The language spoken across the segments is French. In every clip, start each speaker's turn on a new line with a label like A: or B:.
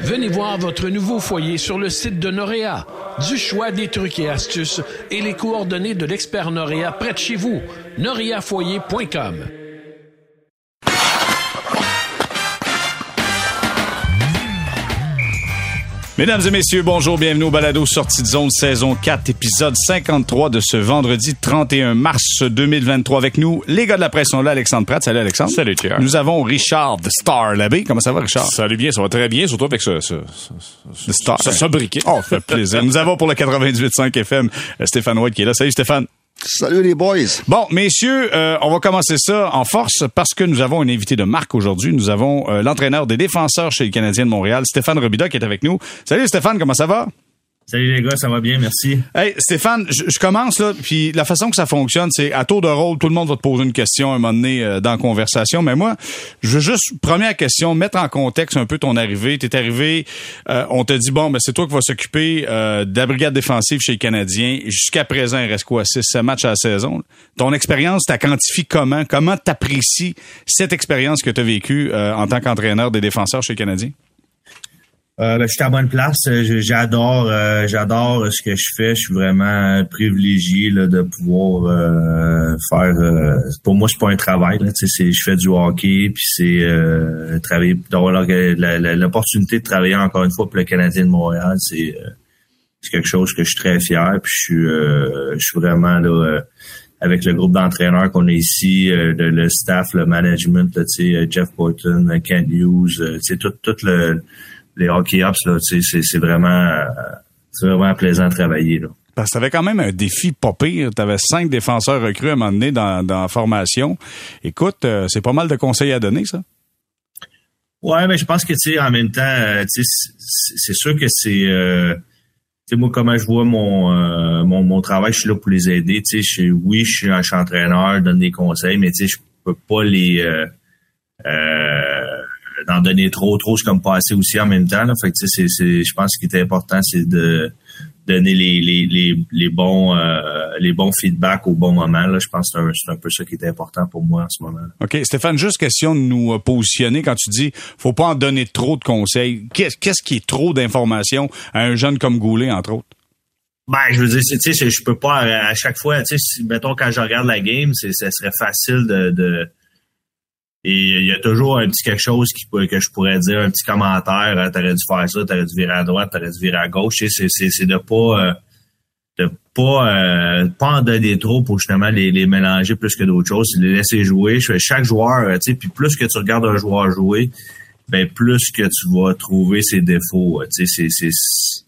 A: Venez voir votre nouveau foyer sur le site de Noréa. Du choix, des trucs et astuces et les coordonnées de l'expert Noréa près de chez vous. noreafoyer.com
B: Mesdames et messieurs, bonjour, bienvenue au Balado Sortie de zone saison 4, épisode 53 de ce vendredi 31 mars 2023. Avec nous, les gars de la presse sont là, Alexandre Pratt. Salut Alexandre.
C: Salut Pierre.
B: Nous avons Richard The Star Labbé. Comment ça va Richard?
C: Salut bien, ça va très bien, surtout avec ce, ce, ce,
B: The Star.
C: ce sobriquet.
B: Oh, fait plaisir. Nous avons pour le 98.5 FM euh, Stéphane White qui est là. Salut Stéphane.
D: Salut les boys.
B: Bon, messieurs, euh, on va commencer ça en force parce que nous avons un invité de marque aujourd'hui. Nous avons euh, l'entraîneur des défenseurs chez les Canadiens de Montréal, Stéphane Robida, qui est avec nous. Salut Stéphane, comment ça va?
E: Salut les gars, ça va bien, merci.
B: Hey Stéphane, je, commence là, puis la façon que ça fonctionne, c'est à tour de rôle, tout le monde va te poser une question à un moment donné euh, dans la conversation. Mais moi, je veux juste première question, mettre en contexte un peu ton arrivée. T'es arrivé, euh, on te dit bon, ben c'est toi qui vas s'occuper euh, de la brigade défensive chez les Canadiens. Jusqu'à présent, il reste quoi, 6 matchs à la saison? Ton expérience, t'as quantifié comment? Comment t'apprécies cette expérience que t'as vécue euh, en tant qu'entraîneur des défenseurs chez les Canadiens?
E: Euh, ben, je suis à bonne place. Euh, J'adore, euh, j'adore ce que je fais. Je suis vraiment privilégié là, de pouvoir euh, faire. euh, pour moi, c'est pas un travail. C'est- je fais du hockey, puis c'est travailler, d'avoir l'opportunité de travailler encore une fois pour le Canadien de Montréal. C'est c'est quelque chose que je suis très fier. Puis je suis, je suis vraiment là. avec le groupe d'entraîneurs qu'on a ici, euh, le, staff, le management, là, Jeff Borton, euh, Kent Hughes, tout, tout le, les hockey ups, c'est, vraiment, euh, vraiment plaisant de travailler, là.
B: Parce que t'avais quand même un défi pas pire. T'avais cinq défenseurs recrues à un moment donné dans, dans la formation. Écoute, euh, c'est pas mal de conseils à donner, ça.
E: Ouais, mais je pense que, tu sais, en même temps, euh, tu sais, c'est, sûr que c'est, euh, tu sais, moi, comment je vois mon, mon, mon travail, je suis là pour les aider, tu sais, oui, je suis un je suis entraîneur, je donne des conseils, mais tu sais, je peux pas les, d'en donner trop, trop, c'est comme pas assez aussi en même temps. Là. Fait que, tu sais, c'est, c'est, je pense qu'il est important, c'est de donner les, les, les, les bons euh, les bons feedbacks au bon moment. Là. Je pense que c'est un, c'est un peu ça qui est important pour moi en ce moment.
B: OK. Stéphane, juste question de nous euh, positionner quand tu dis faut pas en donner trop de conseils. Qu'est- Qu'est-ce qui est trop d'informations à un jeune comme Goulet, entre autres?
E: Ben, je veux dire, tu sais, je peux pas à chaque fois, tu sais, si, mettons quand je regarde la game, c'est, ça serait facile de, de et il y a toujours un petit quelque chose qui que je pourrais dire, un petit commentaire, hein, t'aurais dû faire ça, t'aurais dû virer à droite, t'aurais dû virer à gauche, c'est, c'est, c'est de pas euh, de pas euh, pas en donner trop pour justement les, les mélanger plus que d'autres choses, c'est de les laisser jouer. Chaque joueur, euh, tu sais, puis plus que tu regardes un joueur jouer, ben plus que tu vas trouver ses défauts. euh, Tu sais, c'est, c'est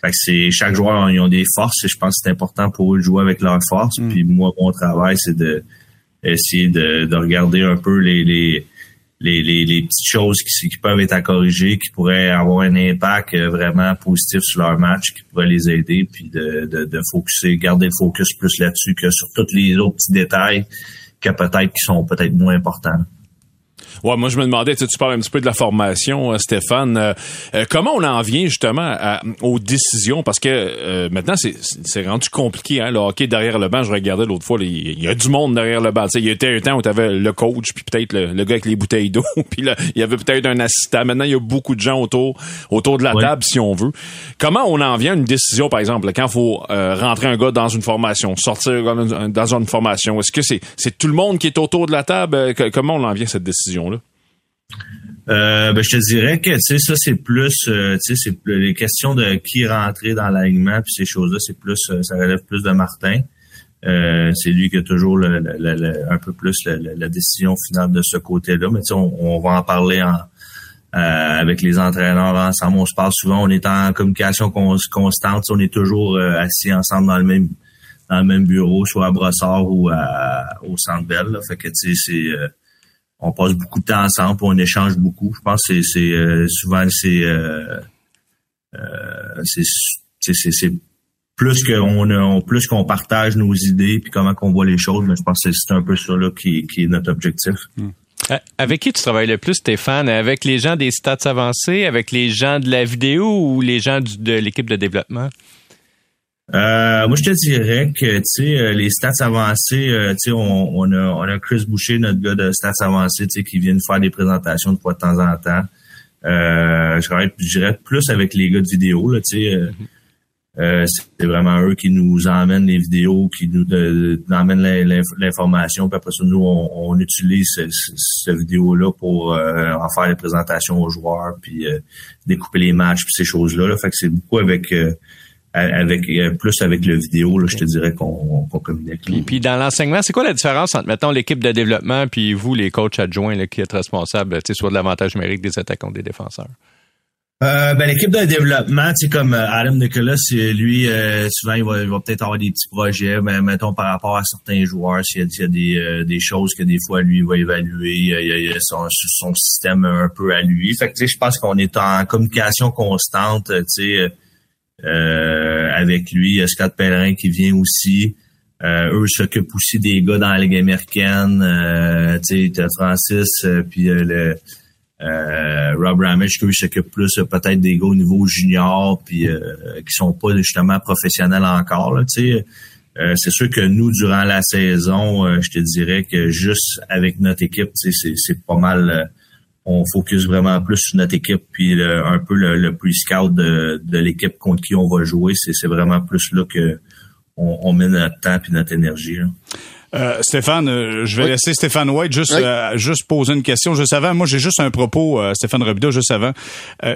E: fait que c'est chaque joueur ils ont des forces et je pense que c'est important pour eux de jouer avec leurs forces. Puis moi, mon travail, c'est de essayer de, de regarder un peu les, les, les, les, petites choses qui, qui peuvent être à corriger, qui pourraient avoir un impact euh, vraiment positif sur leur match, qui pourraient les aider, puis de, de, de focuser, garder le focus plus là-dessus que sur tous les autres petits détails que peut-être qui sont peut-être moins importants.
C: Ouais, moi je me demandais, tu parles un petit peu de la formation, euh, Stéphane. euh, euh, comment on en vient justement à- aux décisions? Parce que euh, maintenant c'est c'est rendu compliqué. Hein, le hockey derrière le banc, je regardais l'autre fois, il y a du monde derrière le banc. Tu sais, il y a été un temps où tu avais le coach, puis peut-être le, le gars avec les bouteilles d'eau, puis là, il y avait peut-être un assistant. Maintenant, il y a beaucoup de gens autour autour de la table, si on veut. Comment on en vient à une décision, par exemple, quand il faut euh, rentrer un gars dans une formation, sortir un gars dans une formation? Est-ce que c'est c'est tout le monde qui est autour de la table? Comment on en vient à cette
E: Euh, ben, je te dirais que ça c'est plus euh, c'est les questions de qui rentrer dans l'alignement puis ces choses-là c'est plus euh, ça relève plus de Martin. C'est lui qui a toujours un peu plus la, décision finale de ce côté-là. Mais on, on va en parler avec les entraîneurs ensemble. On se parle souvent, on est en communication con- constante. On est toujours assis ensemble dans le même dans le même bureau, soit à Brossard ou au Centre Bell. là. Fait que c'est on passe beaucoup de temps ensemble, on échange beaucoup. Je pense que c'est, euh, souvent c'est euh, euh, c'est, plus qu'on plus qu'on partage nos idées puis comment qu'on voit les choses, mais je pense que c'est un peu ça là qui, qui est notre objectif.
F: Euh, Avec qui tu travailles le plus, Stéphane? Avec les gens des stats avancés, avec les gens de la vidéo ou les gens de l'équipe de développement?
E: Euh, moi, je te dirais que tu sais, les stats avancées, tu sais, on, on, a, on a Chris Boucher, notre gars de stats avancées, tu sais, qui vient faire des présentations de fois de temps en temps. Euh, je dirais plus avec les gars de vidéo, là, tu sais. Mm-hmm. Euh, c'est vraiment eux qui nous emmènent les vidéos, qui nous emmènent l'information. Puis après ça, nous, on, utilise cette vidéo-là pour euh, en faire les présentations aux joueurs, puis euh, découper les matchs, puis ces choses-là. Là. Fait que c'est beaucoup avec avec plus avec le vidéo, là, je te dirais qu'on communique.
F: Puis, puis dans l'enseignement, c'est quoi la différence entre mettons l'équipe de développement puis vous, les coachs adjoints, là, qui êtes responsables, soit de l'avantage numérique des attaquants des défenseurs?
E: Euh, ben, l'équipe de développement, tu sais, comme euh, Adam Nicholas, lui, euh, souvent, il va, il va peut-être avoir des petits projets, mais mettons par rapport à certains joueurs, s'il y a, des, des choses que des fois, lui, il va évaluer, il y a, son, son, système un peu à lui. Fait que, tu sais, je pense qu'on est en communication constante, tu sais, avec lui. Il y a Scott Pellerin qui vient aussi. eux s'occupent aussi des gars dans la Ligue américaine. tu sais, Francis, puis le euh, Rob Ramish, qui s'occupe plus euh, peut-être des gars au niveau junior, puis euh, qui sont pas justement professionnels encore. Là, euh, c'est sûr que nous, durant la saison, je te dirais que juste avec notre équipe, c'est pas mal. On focus vraiment plus sur notre équipe, puis un peu le, pre-scout de, de l'équipe contre qui on va jouer. C'est vraiment plus là que on, on met notre temps et notre énergie.
B: Euh, Stéphane, euh, je vais laisser Stéphane White juste euh, juste poser une question. Juste avant, moi j'ai juste un propos, Stéphane Robideau, juste avant.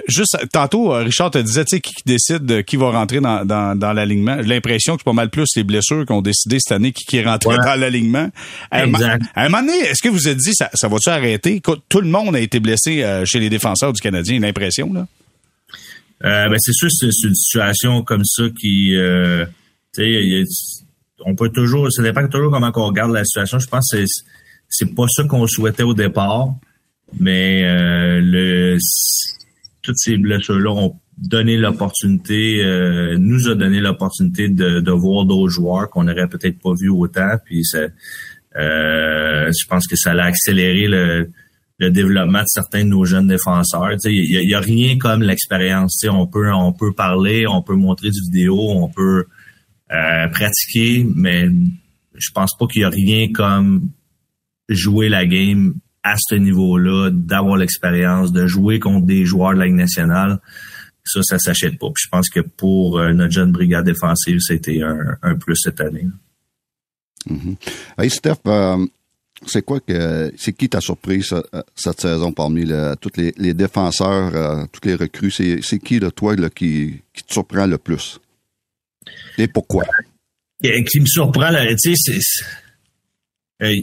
B: juste tantôt, Richard te disait, tu sais, qui décide qui va rentrer dans, dans, dans l'alignement. J'ai l'impression que c'est pas mal plus les blessures qui ont décidé cette année qui, qui est rentré dans l'alignement. À, un moment donné, est-ce que vous êtes dit ça, ça va-tu arrêter? Tout le monde a été blessé chez les défenseurs du Canadien, l'impression, là?
E: ben c'est sûr, c'est une situation comme ça qui, tu sais, on peut toujours, ça dépend toujours comment on regarde la situation. Je pense que c'est pas ça qu'on souhaitait au départ, mais euh, le, toutes ces blessures-là ont donné l'opportunité, euh, nous a donné l'opportunité de, de voir d'autres joueurs qu'on n'aurait peut-être pas vu autant. Puis euh, je pense que ça a accéléré le, le développement de certains de nos jeunes défenseurs. Il n'y a, a, rien comme l'expérience. On peut, on peut parler, on peut montrer du vidéo, on peut euh, pratiquer, mais je pense pas qu'il y a rien comme jouer la game à ce niveau-là, d'avoir l'expérience, de jouer contre des joueurs de la Ligue nationale. Ça, ça s'achète pas. Puis je pense que pour euh, notre jeune brigade défensive, c'était un, un, plus cette année.
D: Mm-hmm. Hey Steph, euh, c'est quoi que c'est qui t'a surpris cette saison parmi tous les, défenseurs, toutes les recrues? C'est qui de toi qui, qui te surprend le plus? Et pourquoi?
E: Qui me surprend, tu sais, c'est. Euh,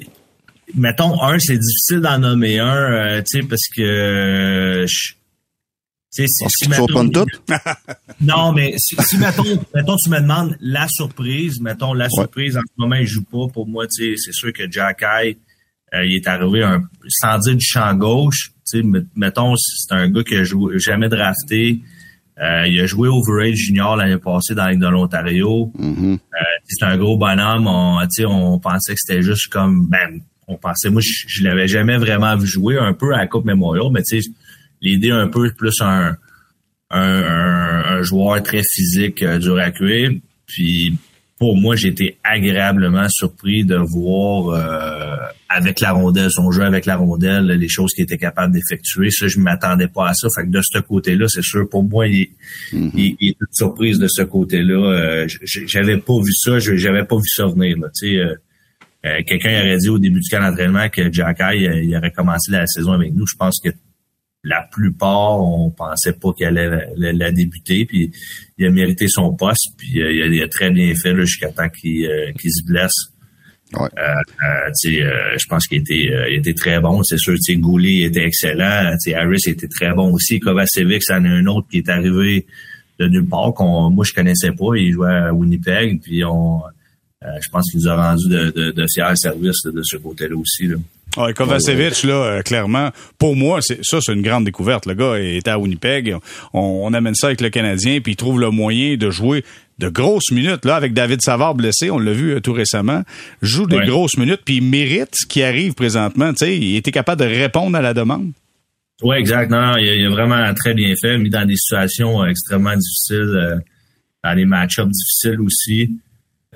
E: mettons, un, c'est difficile d'en nommer un, euh, tu sais, parce que.
D: Tu sais, si, mettons, tout?
E: non, mais si, mettons, mettons, tu me demandes la surprise, mettons, la surprise, en ce moment, il joue pas. Pour moi, tu sais, c'est sûr que Jack High, euh, il est arrivé un, sans dire du champ gauche. Tu sais, mettons, c'est un gars qui a joué, jamais drafté. Euh, il a joué Overage Junior l'année passée dans la Ligue de l'Ontario. Mm-hmm. Euh, c'est un gros bonhomme. On, on pensait que c'était juste comme ben, on pensait, moi, je, je l'avais jamais vraiment vu jouer un peu à la Coupe Memorial, mais tu sais, l'idée un peu plus un, un, un, joueur très physique, euh, dur à cuire. Puis pour moi, j'ai été agréablement surpris de voir euh, avec la rondelle, son jeu avec la rondelle, les choses qu'il était capable d'effectuer. Ça, je m'attendais pas à ça. Fait que de ce côté-là, c'est sûr, pour moi, il, mm-hmm. il, il, est toute surprise de ce côté-là. Euh, j'avais pas vu ça, j'avais pas vu ça venir. Là, euh, euh, Quelqu'un aurait dit au début du camp d'entraînement que Jack il, aurait commencé la saison avec nous. Je pense que la plupart, on pensait pas qu'il allait la, débuter. Puis il a mérité son poste. Puis euh, il, a, très bien fait jusqu'à temps qu'il euh, se blesse. Ouais. Euh, je pense qu'il était, il était très bon. C'est sûr, Goulet était excellent. Harris était très bon aussi. Kovacevic, c'en est un autre qui est arrivé de nulle part qu'on moi je connaissais pas. Il jouait à Winnipeg. Puis on je pense qu'il nous a rendu de, de, de fiers services de ce côté-là aussi. Là.
B: Ouais, Kovacevic, là, euh, clairement, pour moi, c'est ça, c'est une grande découverte. Le gars est à Winnipeg. On, amène ça avec le Canadien, puis il trouve le moyen de jouer de grosses minutes. Là, avec David Savard blessé, on l'a vu euh, tout récemment, joue des grosses minutes, puis il mérite ce qui arrive présentement. Tu sais, il était capable de répondre à la demande.
E: Oui, exact. Non, il, a, vraiment très bien fait, mis dans des situations euh, extrêmement difficiles dans les match-ups difficiles aussi.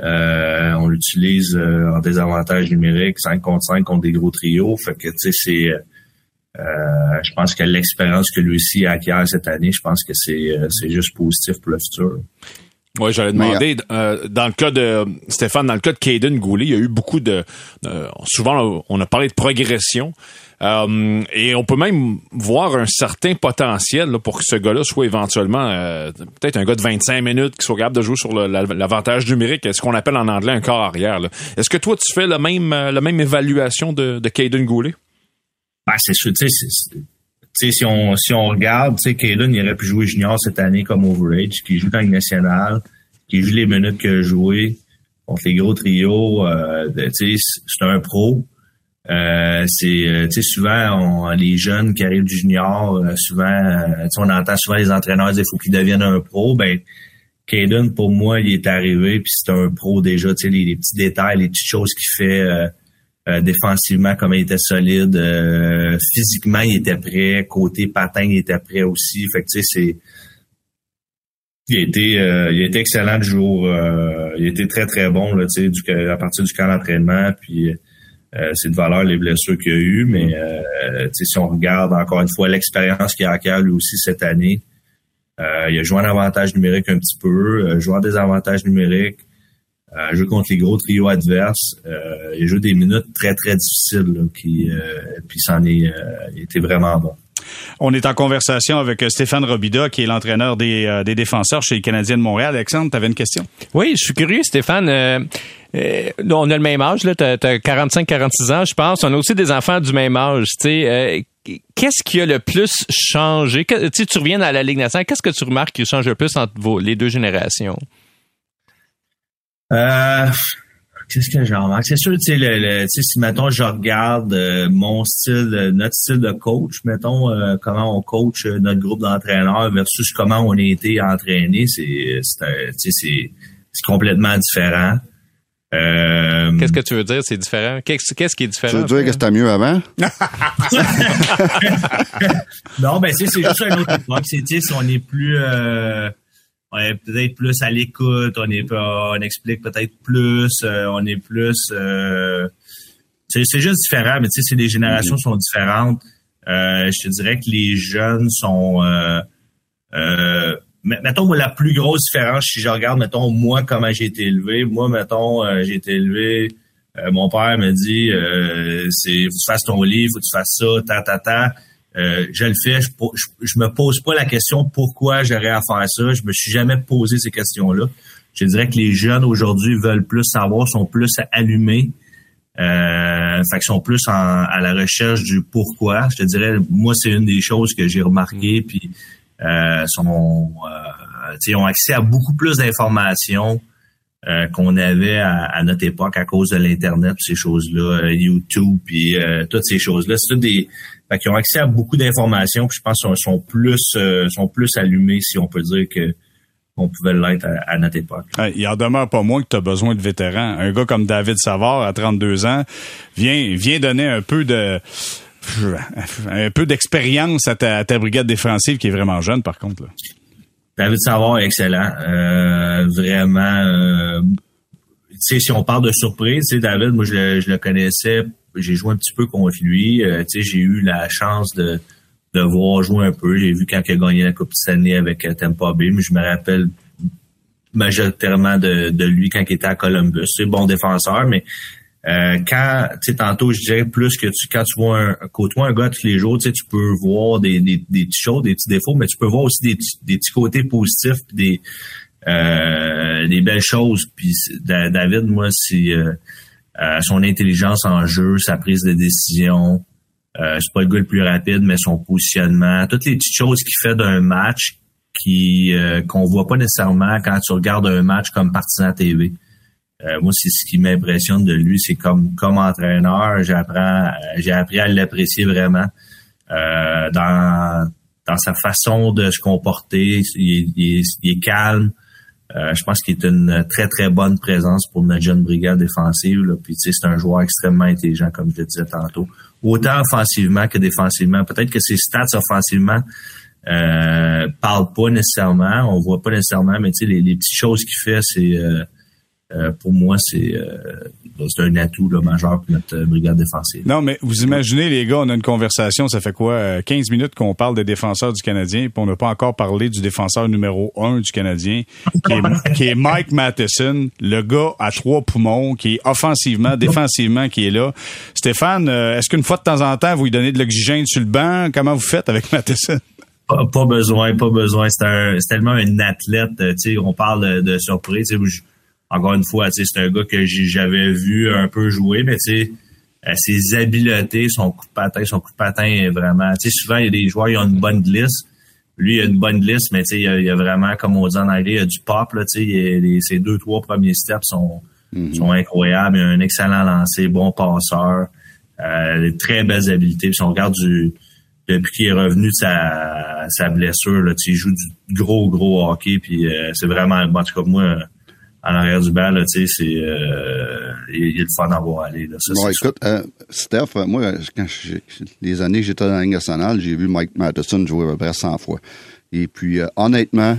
E: Euh, on l'utilise euh, en désavantage numérique, 5 contre 5 contre des gros trios. Fait que, tu sais, c'est... Euh, je pense que l'expérience que lui aussi acquiert cette année, je pense que c'est c'est juste positif pour le futur.
C: Oui, j'allais demander, euh, dans le cas de Stéphane, dans le cas de Caden Goulet, il y a eu beaucoup de... souvent, on a parlé de progression. Euh, et on peut même voir un certain potentiel là, pour que ce gars-là soit éventuellement euh, peut-être un gars de 25 minutes qui soit capable de jouer sur l'avantage numérique, ce qu'on appelle en anglais un corps arrière. Est-ce que toi, tu fais la même, euh, la même évaluation de, de Caden Goulet?
E: Ben, c'est sûr, tu sais, si on, si on regarde, tu sais, Caden, il aurait pu jouer junior cette année comme overage, qui joue dans le national, qui joue les minutes qu'il a joué contre les gros trios, euh, c'est un pro. Euh, c'est euh, tu sais souvent on, les jeunes qui arrivent du junior euh, souvent euh, on entend souvent les entraîneurs dire faut qu'ils deviennent un pro. Ben Caden pour moi il est arrivé puis c'est un pro déjà tu sais les, petits détails les petites choses qu'il fait défensivement comme il était solide physiquement il était prêt. Côté patin il était prêt aussi. Fait que tu sais c'est il a été il a été excellent le jour il a été très très bon là sais à partir du camp d'entraînement puis euh, c'est de valeur les blessures qu'il y a eu, mais euh, si on regarde encore une fois l'expérience qu'il a acquis lui aussi cette année, euh, il a joué en avantage numérique un petit peu, euh, joué en désavantage numérique, euh, joué contre les gros trios adverses, euh, il a joué des minutes très très difficiles, là, qui, puis s'en est, il était vraiment bon.
B: On est en conversation avec Stéphane Robida, qui est l'entraîneur des, des défenseurs chez les Canadiens de Montréal. Alexandre, tu avais une question?
F: Oui, je suis curieux, Stéphane. Euh, on a le même âge, là, t'as, 45-46 ans, je pense. On a aussi des enfants du même âge. Euh, qu'est-ce qui a le plus changé? Que, tu reviens à la Ligue nationale, qu'est-ce que tu remarques qui change le plus entre vos, les deux générations?
E: Euh, qu'est-ce que j'en remarque? C'est sûr, tu sais, le, si, mettons, je regarde euh, mon style, notre style de coach, mettons, euh, comment on coach notre groupe d'entraîneurs versus comment on a été entraîné, c'est, c'est, c'est, c'est complètement différent.
F: Euh, qu'est-ce que tu veux dire? C'est différent? Qu'est-ce, qui est différent?
D: Tu veux dire que c'était mieux avant?
E: non, ben, c'est juste un autre époque. C'est, on est plus, euh, on est peut-être plus à l'écoute, on est, on explique peut-être plus, euh, on est plus, c'est, juste différent, mais tu sais, les générations sont différentes. je te dirais que les jeunes sont, mettons, moi, la plus grosse différence, si je regarde, mettons, moi, comment j'ai été élevé, moi, mettons, euh, j'ai été élevé, euh, mon père me dit, euh, c'est, faut que tu fasses ton livre, faut que tu fasses ça, ta, ta, ta. Je le fais, je, je, me pose pas la question pourquoi j'aurais à faire ça. Je me suis jamais posé ces questions-là. Je dirais que les jeunes aujourd'hui veulent plus savoir, sont plus allumés. Euh, fait qu'ils sont plus à la recherche du pourquoi. Je te dirais, moi, c'est une des choses que j'ai remarqué. Puis euh, sont, euh, ont accès à beaucoup plus d'informations euh, qu'on avait à, notre époque à cause de l'internet, ces choses-là, euh, YouTube, puis toutes ces choses-là. C'est des, fait qu'ils ont accès à beaucoup d'informations. Puis je pense qu'ils sont plus, sont plus allumés, si on peut dire que on pouvait l'être à, notre époque.
B: Il en demeure pas moins que tu as besoin de vétérans. Un gars comme David Savard, à 32 ans, vient, vient donner un peu de un peu d'expérience à ta, brigade défensive qui est vraiment jeune, par contre.
E: David Savard est excellent. Euh, vraiment, euh, sais, si on parle de surprise, tu sais, David, moi, je le, connaissais. J'ai joué un petit peu contre lui. Euh, tu sais, j'ai eu la chance de, de voir jouer un peu. J'ai vu quand il a gagné la Coupe Stanley avec Tampa Bay, mais je me rappelle majoritairement de, de lui quand il était à Columbus. C'est bon défenseur, mais euh, quand, tu sais, tantôt, je dirais plus que tu, quand tu vois un, côtoies un gars tous les jours, tu sais, tu peux voir des, des, des petites choses, des petits défauts, mais tu peux voir aussi des, des petits côtés positifs, des, euh, des belles choses. Puis David, moi, c'est euh, euh, son intelligence en jeu, sa prise de décision. Euh, c'est pas le gars le plus rapide, mais son positionnement, toutes les petites choses qu'il fait d'un match qui qu'on voit pas nécessairement quand tu regardes un match comme Partisan TV. Euh, moi, c'est ce qui m'impressionne de lui, c'est comme comme entraîneur, j'apprends, j'ai appris à l'apprécier vraiment euh, dans dans sa façon de se comporter. Il, est, calme. Euh, je pense qu'il est une très très bonne présence pour notre jeune brigade défensive. Là. Puis c'est un joueur extrêmement intelligent, comme je le disais tantôt. Autant offensivement que défensivement. Peut-être que ses stats offensivement euh, parle pas nécessairement, on voit pas nécessairement, mais les, les petites choses qu'il fait, c'est euh, euh, pour moi, c'est euh, c'est un atout là, majeur pour notre brigade défensive.
B: Non, mais vous imaginez, les gars, on a une conversation, ça fait quoi, 15 minutes qu'on parle des défenseurs du Canadien, puis on n'a pas encore parlé du défenseur numéro un du Canadien, qui est, qui est Mike Matheson, le gars à trois poumons, qui est offensivement, défensivement, qui est là. Stéphane, est-ce qu'une fois de temps en temps, vous lui donnez de l'oxygène sur le banc? Comment vous faites avec Matheson?
E: Pas, besoin, pas besoin. C'est tellement un athlète. Tu sais, on parle de, surprise. Encore une fois, tu sais, c'est un gars que j'avais vu un peu jouer, mais tu sais, euh, ses habiletés, son coup de patin, son coup de patin est vraiment. Tu sais, souvent il y a des joueurs qui ont une bonne glisse. Lui, il a une bonne glisse, mais tu sais, il y a, vraiment, comme on dit en anglais, il y a du pop là. Tu sais, ses deux, trois premiers steps sont mm-hmm. sont incroyables. Il a un excellent lancer, bon passeur, euh, très belles habiletés. Si on regarde du depuis qu'il est revenu de sa, sa blessure, là, il joue du gros, gros hockey. Puis euh, c'est vraiment, en tout cas, moi, en arrière du bal, c'est euh, il, est le fun à voir aller. Là,
D: bon, écoute, euh, Steph, moi, quand les années que j'étais dans la Ligue nationale, j'ai vu Mike Matheson jouer à peu près 100 fois. Et puis, honnêtement,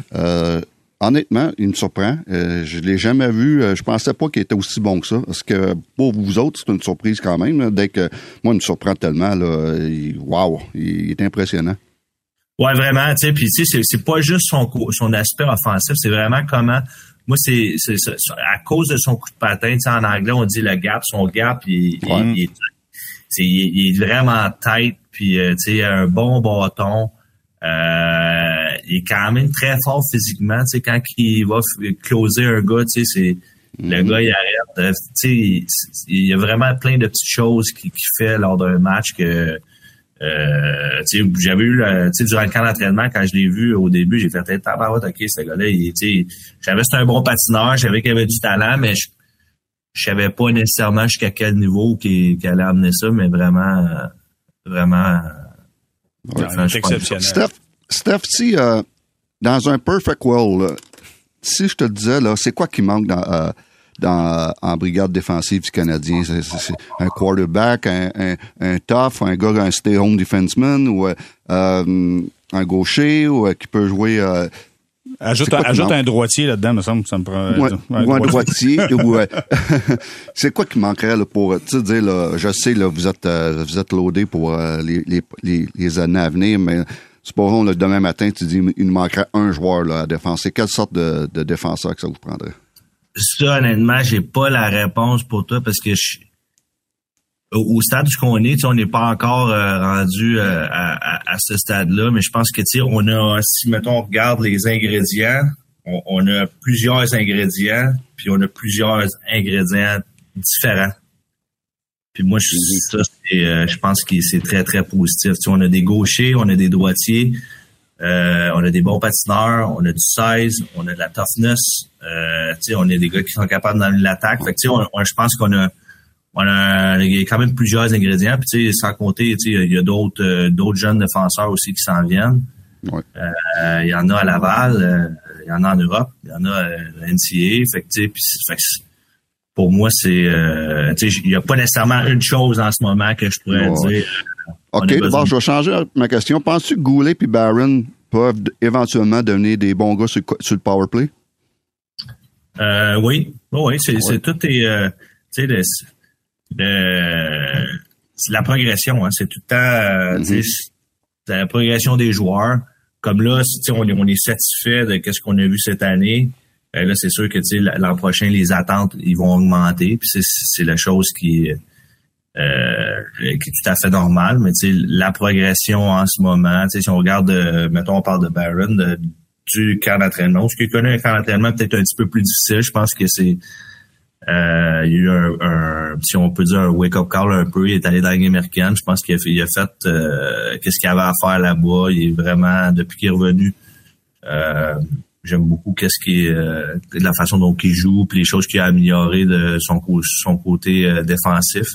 D: honnêtement, il me surprend. Euh, je l'ai jamais vu. Euh, je pensais pas qu'il était aussi bon que ça. Parce que pour vous autres, c'est une surprise quand même. dès que moi, il me surprend tellement. Là, wow, il, est impressionnant.
E: Ouais, vraiment. Tu sais, puis tu sais, c'est pas juste son son aspect offensif, c'est vraiment comment. Moi, c'est à cause de son coup de patin. Tu sais, en anglais, on dit le gap, son gap, il, il, est vraiment tête, puis euh, tu sais, un bon bâton. Euh, il est quand même très fort physiquement. Tu sais, quand il va closer un gars, tu sais, c'est le mhm. gars il arrête. Euh, tu sais, il y a vraiment plein de petites choses qu'il fait lors d'un match que euh, j'avais eu tu durant le camp d'entraînement quand je l'ai vu au début j'ai fait peut-être ok ce gars-là il tu j'avais c'était un bon patineur j'avais qu'il avait du talent mais je, je savais pas nécessairement jusqu'à quel niveau qu'il allait amener ça mais vraiment vraiment
B: exceptionnel.
D: Steph, Steph si, euh, dans un perfect world, si je te disais, là, c'est quoi qui manque dans, euh, dans, en brigade défensive du Canadien? C'est, un quarterback, un, un, un, tough, un gars, un stay-home defenseman ou euh, un gaucher ou qui peut jouer
B: Ajoute, un, ajoute un droitier là-dedans, me semble, ça me prend.
D: Ouais, un, un droitier. c'est quoi qui manquerait là, pour tu dire là, je sais là, vous êtes euh, vous êtes loadé pour euh, les, les, les, années à venir, mais supposons le demain matin, tu dis il nous manquerait un joueur là, à défense. quelle sorte de, de défenseur que ça vous prendrait?
E: Ça, honnêtement, j'ai pas la réponse pour toi parce que je, au stade qu'on est, on n'est pas encore euh, rendu euh, à, ce stade-là, mais je pense que on a, si mettons on regarde les ingrédients, on, a plusieurs ingrédients, puis on a plusieurs ingrédients différents. Puis moi, je, ça, euh, je pense que c'est très, très positif. on a des gauchers, on a des droitiers, on a des bons patineurs, on a du size, on a de la toughness, on a des gars qui sont capables dans l'attaque. Fait que, je pense qu'on a on a, quand même plusieurs ingrédients. Puis, tu sais, sans compter, tu sais, il y a d'autres, euh, d'autres jeunes défenseurs aussi qui s'en viennent. Euh, il y en a à Laval, euh, il y en a en Europe, il y en a à NCA. Fait que, tu sais, pour moi, c'est, tu sais, il n'y a pas nécessairement une chose en ce moment que je pourrais dire.
D: OK, bon, je vais changer ma question. Penses-tu que Goulet et Barron peuvent éventuellement devenir des bons gars sur, le power play?
E: oui, oui, c'est, tout est, tu sais, c'est la progression. Hein. C'est tout le temps euh, mm-hmm. la progression des joueurs. Comme là, on est, on est satisfait de ce qu'on a vu cette année. Euh, là, c'est sûr que l'an prochain, les attentes ils vont augmenter. Puis c'est la chose qui, euh, qui est tout à fait normale. Mais la progression en ce moment, si on regarde, mettons, on parle de Barron, du camp d'entraînement. Ce qui connaît un camp d'entraînement peut-être un petit peu plus difficile. Je pense que c'est euh, il y a eu un, si on peut dire, un wake-up call un peu. Il est allé dans la américaine. Je pense qu'il a fait, il a fait euh, qu'est-ce qu'il avait à faire là-bas. Il est vraiment, depuis qu'il est revenu, euh, j'aime beaucoup qu'est-ce qui est, la façon dont il joue, puis les choses qu'il a améliorées de son, son côté défensif.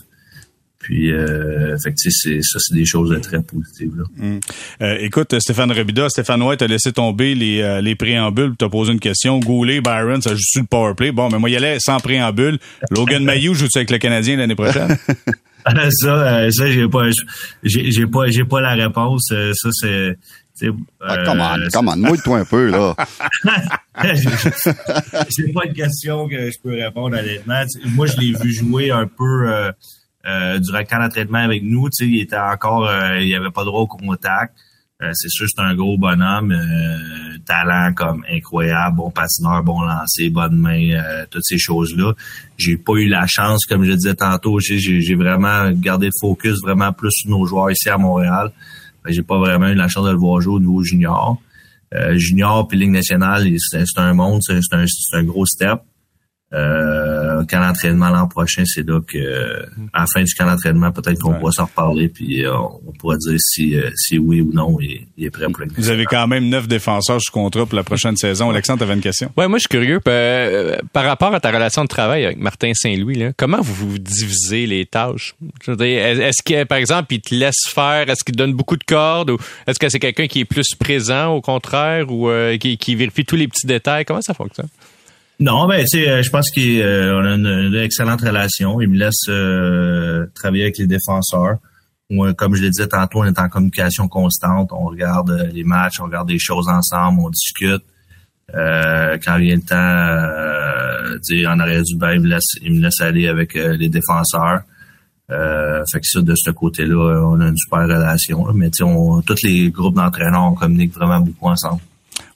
E: Puis, euh, fait c'est, ça, c'est des choses très positives. Là.
B: Mm. Euh, écoute, Stéphane Robida, Stéphane White a laissé tomber les, euh, les préambules, t'as posé une question. Goulet, Byron, ça joue sur le powerplay? Bon, mais moi, il allait sans préambule. Logan Mayou joue-tu avec le Canadien l'année prochaine?
E: ça, ça j'ai pas, j'ai, pas, j'ai pas la réponse. Ça, c'est, Tu
D: Ah,
E: euh,
D: come on, come on, mouille-toi un peu, là.
E: c'est pas une question que je peux répondre honnêtement. Tu Moi, je l'ai vu jouer un peu euh, euh, durant le camp d'entraînement avec nous. Tu sais, il était encore, euh, il avait pas droit au contact. Euh, c'est sûr, c'est un gros bonhomme, euh, talent comme incroyable, bon patineur, bon lancer, bonne main, euh, toutes ces choses-là. J'ai pas eu la chance, comme je disais tantôt, j'ai, vraiment gardé le focus vraiment plus sur nos joueurs ici à Montréal. Que J'ai pas vraiment eu la chance de le voir jouer au niveau junior. Euh, junior puis Ligue nationale, c'est un monde, c'est un, c'est un gros step. Euh, camp d'entraînement l'an prochain, c'est là que à la fin du camp d'entraînement, peut-être qu'on
B: Ouais.
E: pourra s'en reparler puis euh, on pourra dire si, euh, si oui ou non il, il est prêt pour Ligue
B: Vous avez quand même neuf défenseurs sous contrat pour la prochaine saison. Alexandre, t'avais une question?
F: Ouais, moi je suis curieux euh, par rapport à ta relation de travail avec Martin Saint-Louis. Là, comment vous vous divisez les tâches? Est-ce que par exemple il te laisse faire Est-ce qu'il donne beaucoup de cordes ou est-ce que c'est quelqu'un qui est plus présent au contraire ou euh, qui, qui vérifie tous les petits détails? Comment ça fonctionne?
E: Non, ben tu sais, euh, je pense qu'on a une, une excellente relation. Il me laisse euh, travailler avec les défenseurs. Moi, comme je l'ai dit tantôt, on est en communication constante. On regarde euh, les matchs, on regarde des choses ensemble, on discute. Euh, quand vient le temps, euh, en arrière du bain, il me laisse, il me laisse aller avec euh, les défenseurs. Euh, fait que ça, de ce côté-là, on a une super relation. Mais tu sais, on- tous les groupes d'entraîneurs, on communique vraiment beaucoup ensemble.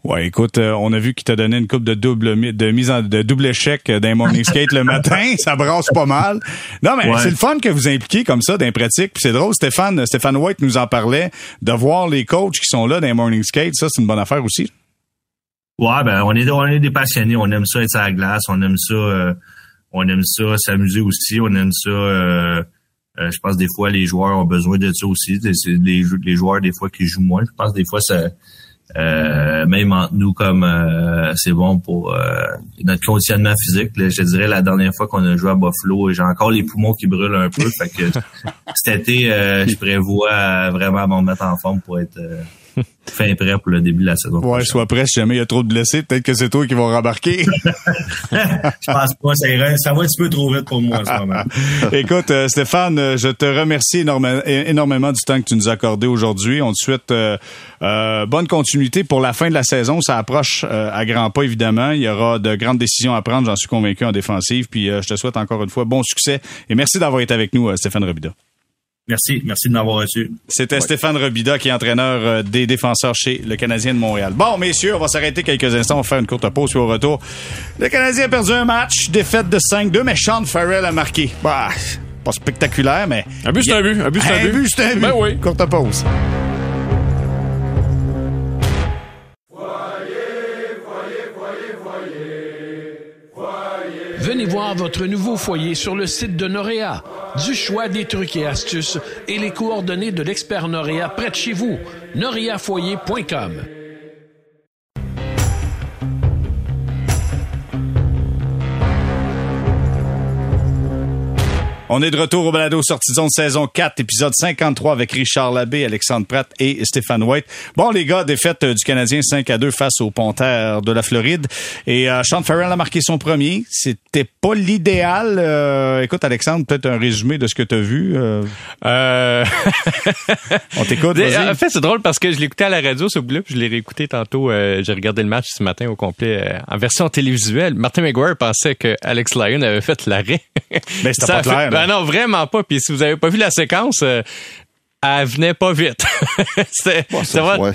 B: Ouais, écoute, euh, on a vu qu'il t'a donné une coupe de double mi- de mise en de double échec euh, d'un morning skate le matin, ça brasse pas mal. Non mais
E: Ouais.
B: c'est le fun que vous impliquez comme ça dans les pratiques, puis c'est drôle. Stéphane Stéphane White nous en parlait de voir les coachs qui sont là les morning skate, ça c'est une bonne affaire aussi.
E: Ouais, ben on est on est des passionnés, on aime ça être à la glace, on aime ça euh, on aime ça s'amuser aussi, on aime ça euh, euh, je pense des fois les joueurs ont besoin de ça aussi, c'est les, les joueurs des fois qui jouent moins, je pense des fois ça euh, même entre nous comme euh, c'est bon pour euh, notre conditionnement physique. Là, je dirais la dernière fois qu'on a joué à Buffalo, j'ai encore les poumons qui brûlent un peu. fait que cet été, euh, je prévois vraiment me mettre en forme pour être euh, fin prêt pour le début de la saison.
B: Ouais,
E: prochaine.
B: sois prêt si jamais il y a trop de blessés, peut-être que c'est toi qui vas rembarquer.
E: Je pense pas, ça, ira- ça va un petit peu trop vite pour moi en ce moment.
B: Écoute, euh, Stéphane, je te remercie énorme- énormément du temps que tu nous as accordé aujourd'hui. On te souhaite euh, euh, bonne continuité pour la fin de la saison. Ça approche euh, à grands pas, évidemment. Il y aura de grandes décisions à prendre, j'en suis convaincu, en défensive. Puis je te souhaite encore une fois bon succès. Et merci d'avoir été avec nous, Stéphane Robida.
E: Merci, merci de m'avoir reçu.
B: C'était Stéphane Robida qui est entraîneur euh, des défenseurs chez le Canadien de Montréal. Bon, messieurs, on va s'arrêter quelques instants. On va faire une courte pause. Puis au retour, le Canadien a perdu un match, défaite de 5-2, mais Sean Farrell a marqué. Bah, pas spectaculaire, mais...
C: Un but, c'est un but. Un but, c'est un but.
B: c'est un but.
C: Ben oui.
B: Courte pause.
A: Venez voir votre nouveau foyer sur le site de Noréa. Du choix des trucs et astuces et les coordonnées de l'expert Noréa près de chez vous. noreafoyer.com.
B: On est de retour au balado sortie de zone saison 4, épisode 53 avec Richard Labbé, Alexandre Pratt et Stéphane White. Bon, les gars, défaite euh, du Canadien 5 à 2 face aux Panthères de la Floride. Et euh, Sean Farrell a marqué son premier. C'était pas l'idéal. Euh, écoute, Alexandre, peut-être un résumé de ce que tu as vu. euh,
F: Euh...
B: on t'écoute.
F: En fait, c'est drôle parce que je l'écoutais à la radio, ce bout-là, puis je l'ai réécouté tantôt. euh, J'ai regardé le match ce matin au complet en version télévisuelle. Martin McGuire pensait que Alex Lyon avait fait l'arrêt.
B: Ben, c'était pas
F: fait-
B: clair.
F: Ben non, vraiment pas. Puis si vous avez pas vu la séquence, euh, elle venait pas vite. c'était
D: ouais.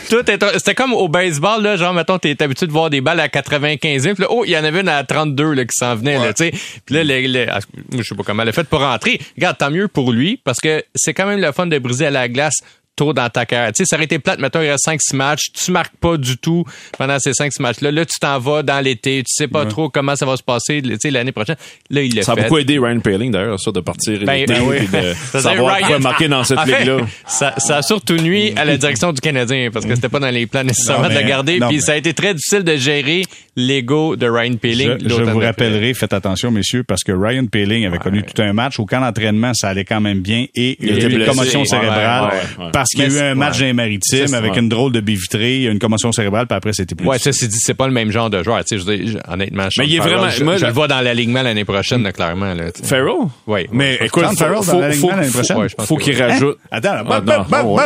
F: c'était comme au baseball, là, genre, mettons, t'es habitué de voir des balles à 95 puis là, oh, il y en avait une à 32 là, qui s'en venait, là, tu sais. Puis là, le- le- ah, je sais pas comment elle a fait pour rentrer. Regarde, tant mieux pour lui, parce que c'est quand même le fun de briser à la glace tôt dans ta carrière. Tu sais, ça aurait été plate, mettons, il reste 5-6 matchs, tu marques pas du tout pendant ces 5-6 matchs-là. Là, tu t'en vas dans l'été, tu sais pas trop comment ça va se passer, tu sais, l'année prochaine. Là, il l'a
C: Ça a
F: fait.
C: beaucoup aidé Ryan Paling, d'ailleurs, ça, de partir
F: Ben,
C: l'été
F: ben oui.
C: puis de
F: Ça,
C: savoir
F: Ryan-
C: quoi marquer dans cette
F: fait,
C: ligue-là.
F: Ça, ça a surtout nuit à la direction du Canadien parce que c'était pas dans les plans nécessairement
B: Non,
F: de la garder. Puis
B: mais-
F: ça a été très difficile de gérer l'ego de Ryan Peeling.
B: Je, je vous rappellerai, faites attention, messieurs, parce que Ryan Peeling avait connu tout un match. Au camp d'entraînement, ça allait quand même bien. Et il,
C: Il
B: a eu une commotion cérébrale
C: ouais.
B: Parce qu'il y a eu un match dans les maritimes
C: C'est
B: avec
C: ça.
B: une drôle de baie vitrée, il y a une commotion cérébrale, puis après, c'était plus.
F: Ouais, ça c'est dit, c'est pas le même genre de joueur. Tu sais, je je- honnêtement, Sean
C: Mais il est vraiment-
F: Je,
C: moi,
F: je le vois dans l'alignement l'année prochaine, là, clairement. Là.
C: Farrell?
F: Oui.
C: Mais écoute,
B: Farrell dans
C: faut,
B: l'alignement
C: faut,
B: l'année
C: faut-
B: prochaine?
F: Ouais, je pense
C: faut qu'il
F: oui.
C: rajoute.
B: Attends,
C: Ah,
B: bah, bah, bah,
C: ouais.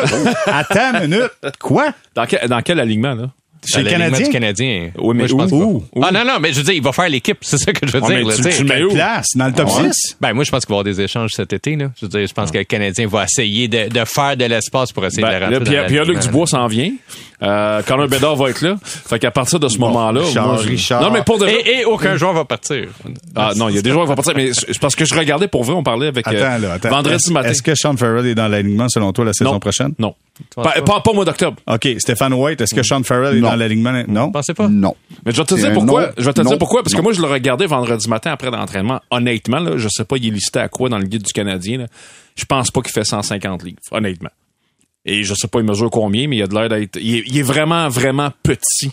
B: Attends une minute. Quoi?
C: Dans quel, dans quel alignement, là?
B: Chez le Canadien?
F: du Canadien.
C: Oui, mais
F: Moi, je pense
C: où?
F: Ah non, non, mais je veux dire, il va faire l'équipe. C'est ça que je veux
C: Ah,
F: dire.
C: mais
F: là,
C: tu-
F: tu sais.
C: tu le mets où?
B: Place, dans le top
C: Ouais.
B: 6?
F: Ben, moi, je pense qu'il va y avoir des échanges cet été. Là. Je veux dire, je pense que le Canadien va essayer de, de faire de l'espace pour essayer de
C: Ben,
F: la
C: là,
F: rentrer.
C: Pierre-
F: dans
C: Pierre-Luc. Dubois s'en vient. Euh, Connor Bedard va être là. Fait qu'à partir de ce moment-là,
B: Richard,
C: moi, je-
B: Richard.
C: Non, mais pour de vrai-
F: Et, et aucun joueur va partir.
C: Ah non, il y a des joueurs qui vont partir, mais c'est parce que je regardais pour vrai, on parlait avec euh,
B: Attends, là, attends.
C: vendredi
B: Est-ce-
C: matin.
B: Est-ce que Sean Farrell est dans l'alignement selon toi la saison
C: non.
B: prochaine?
C: Non. Pas,
F: pas?
C: pas, pas au mois d'octobre.
B: OK. Stéphane White, est-ce que Sean Farrell est
D: Non.
B: Dans l'alignement? Non?
F: Pensez pas?
D: Non.
C: Mais je vais te dire pourquoi.
D: non.
C: Je vais te
D: Non.
C: dire pourquoi. Parce que moi, je le regardais vendredi matin après l'entraînement. Honnêtement, là, je sais pas, il est listé à quoi dans le guide du Canadien. Là. Je pense pas qu'il fait 150 livres. Honnêtement. Et je sais pas, il mesure combien, mais il a de l'air d'être. Il est, il est vraiment, vraiment petit.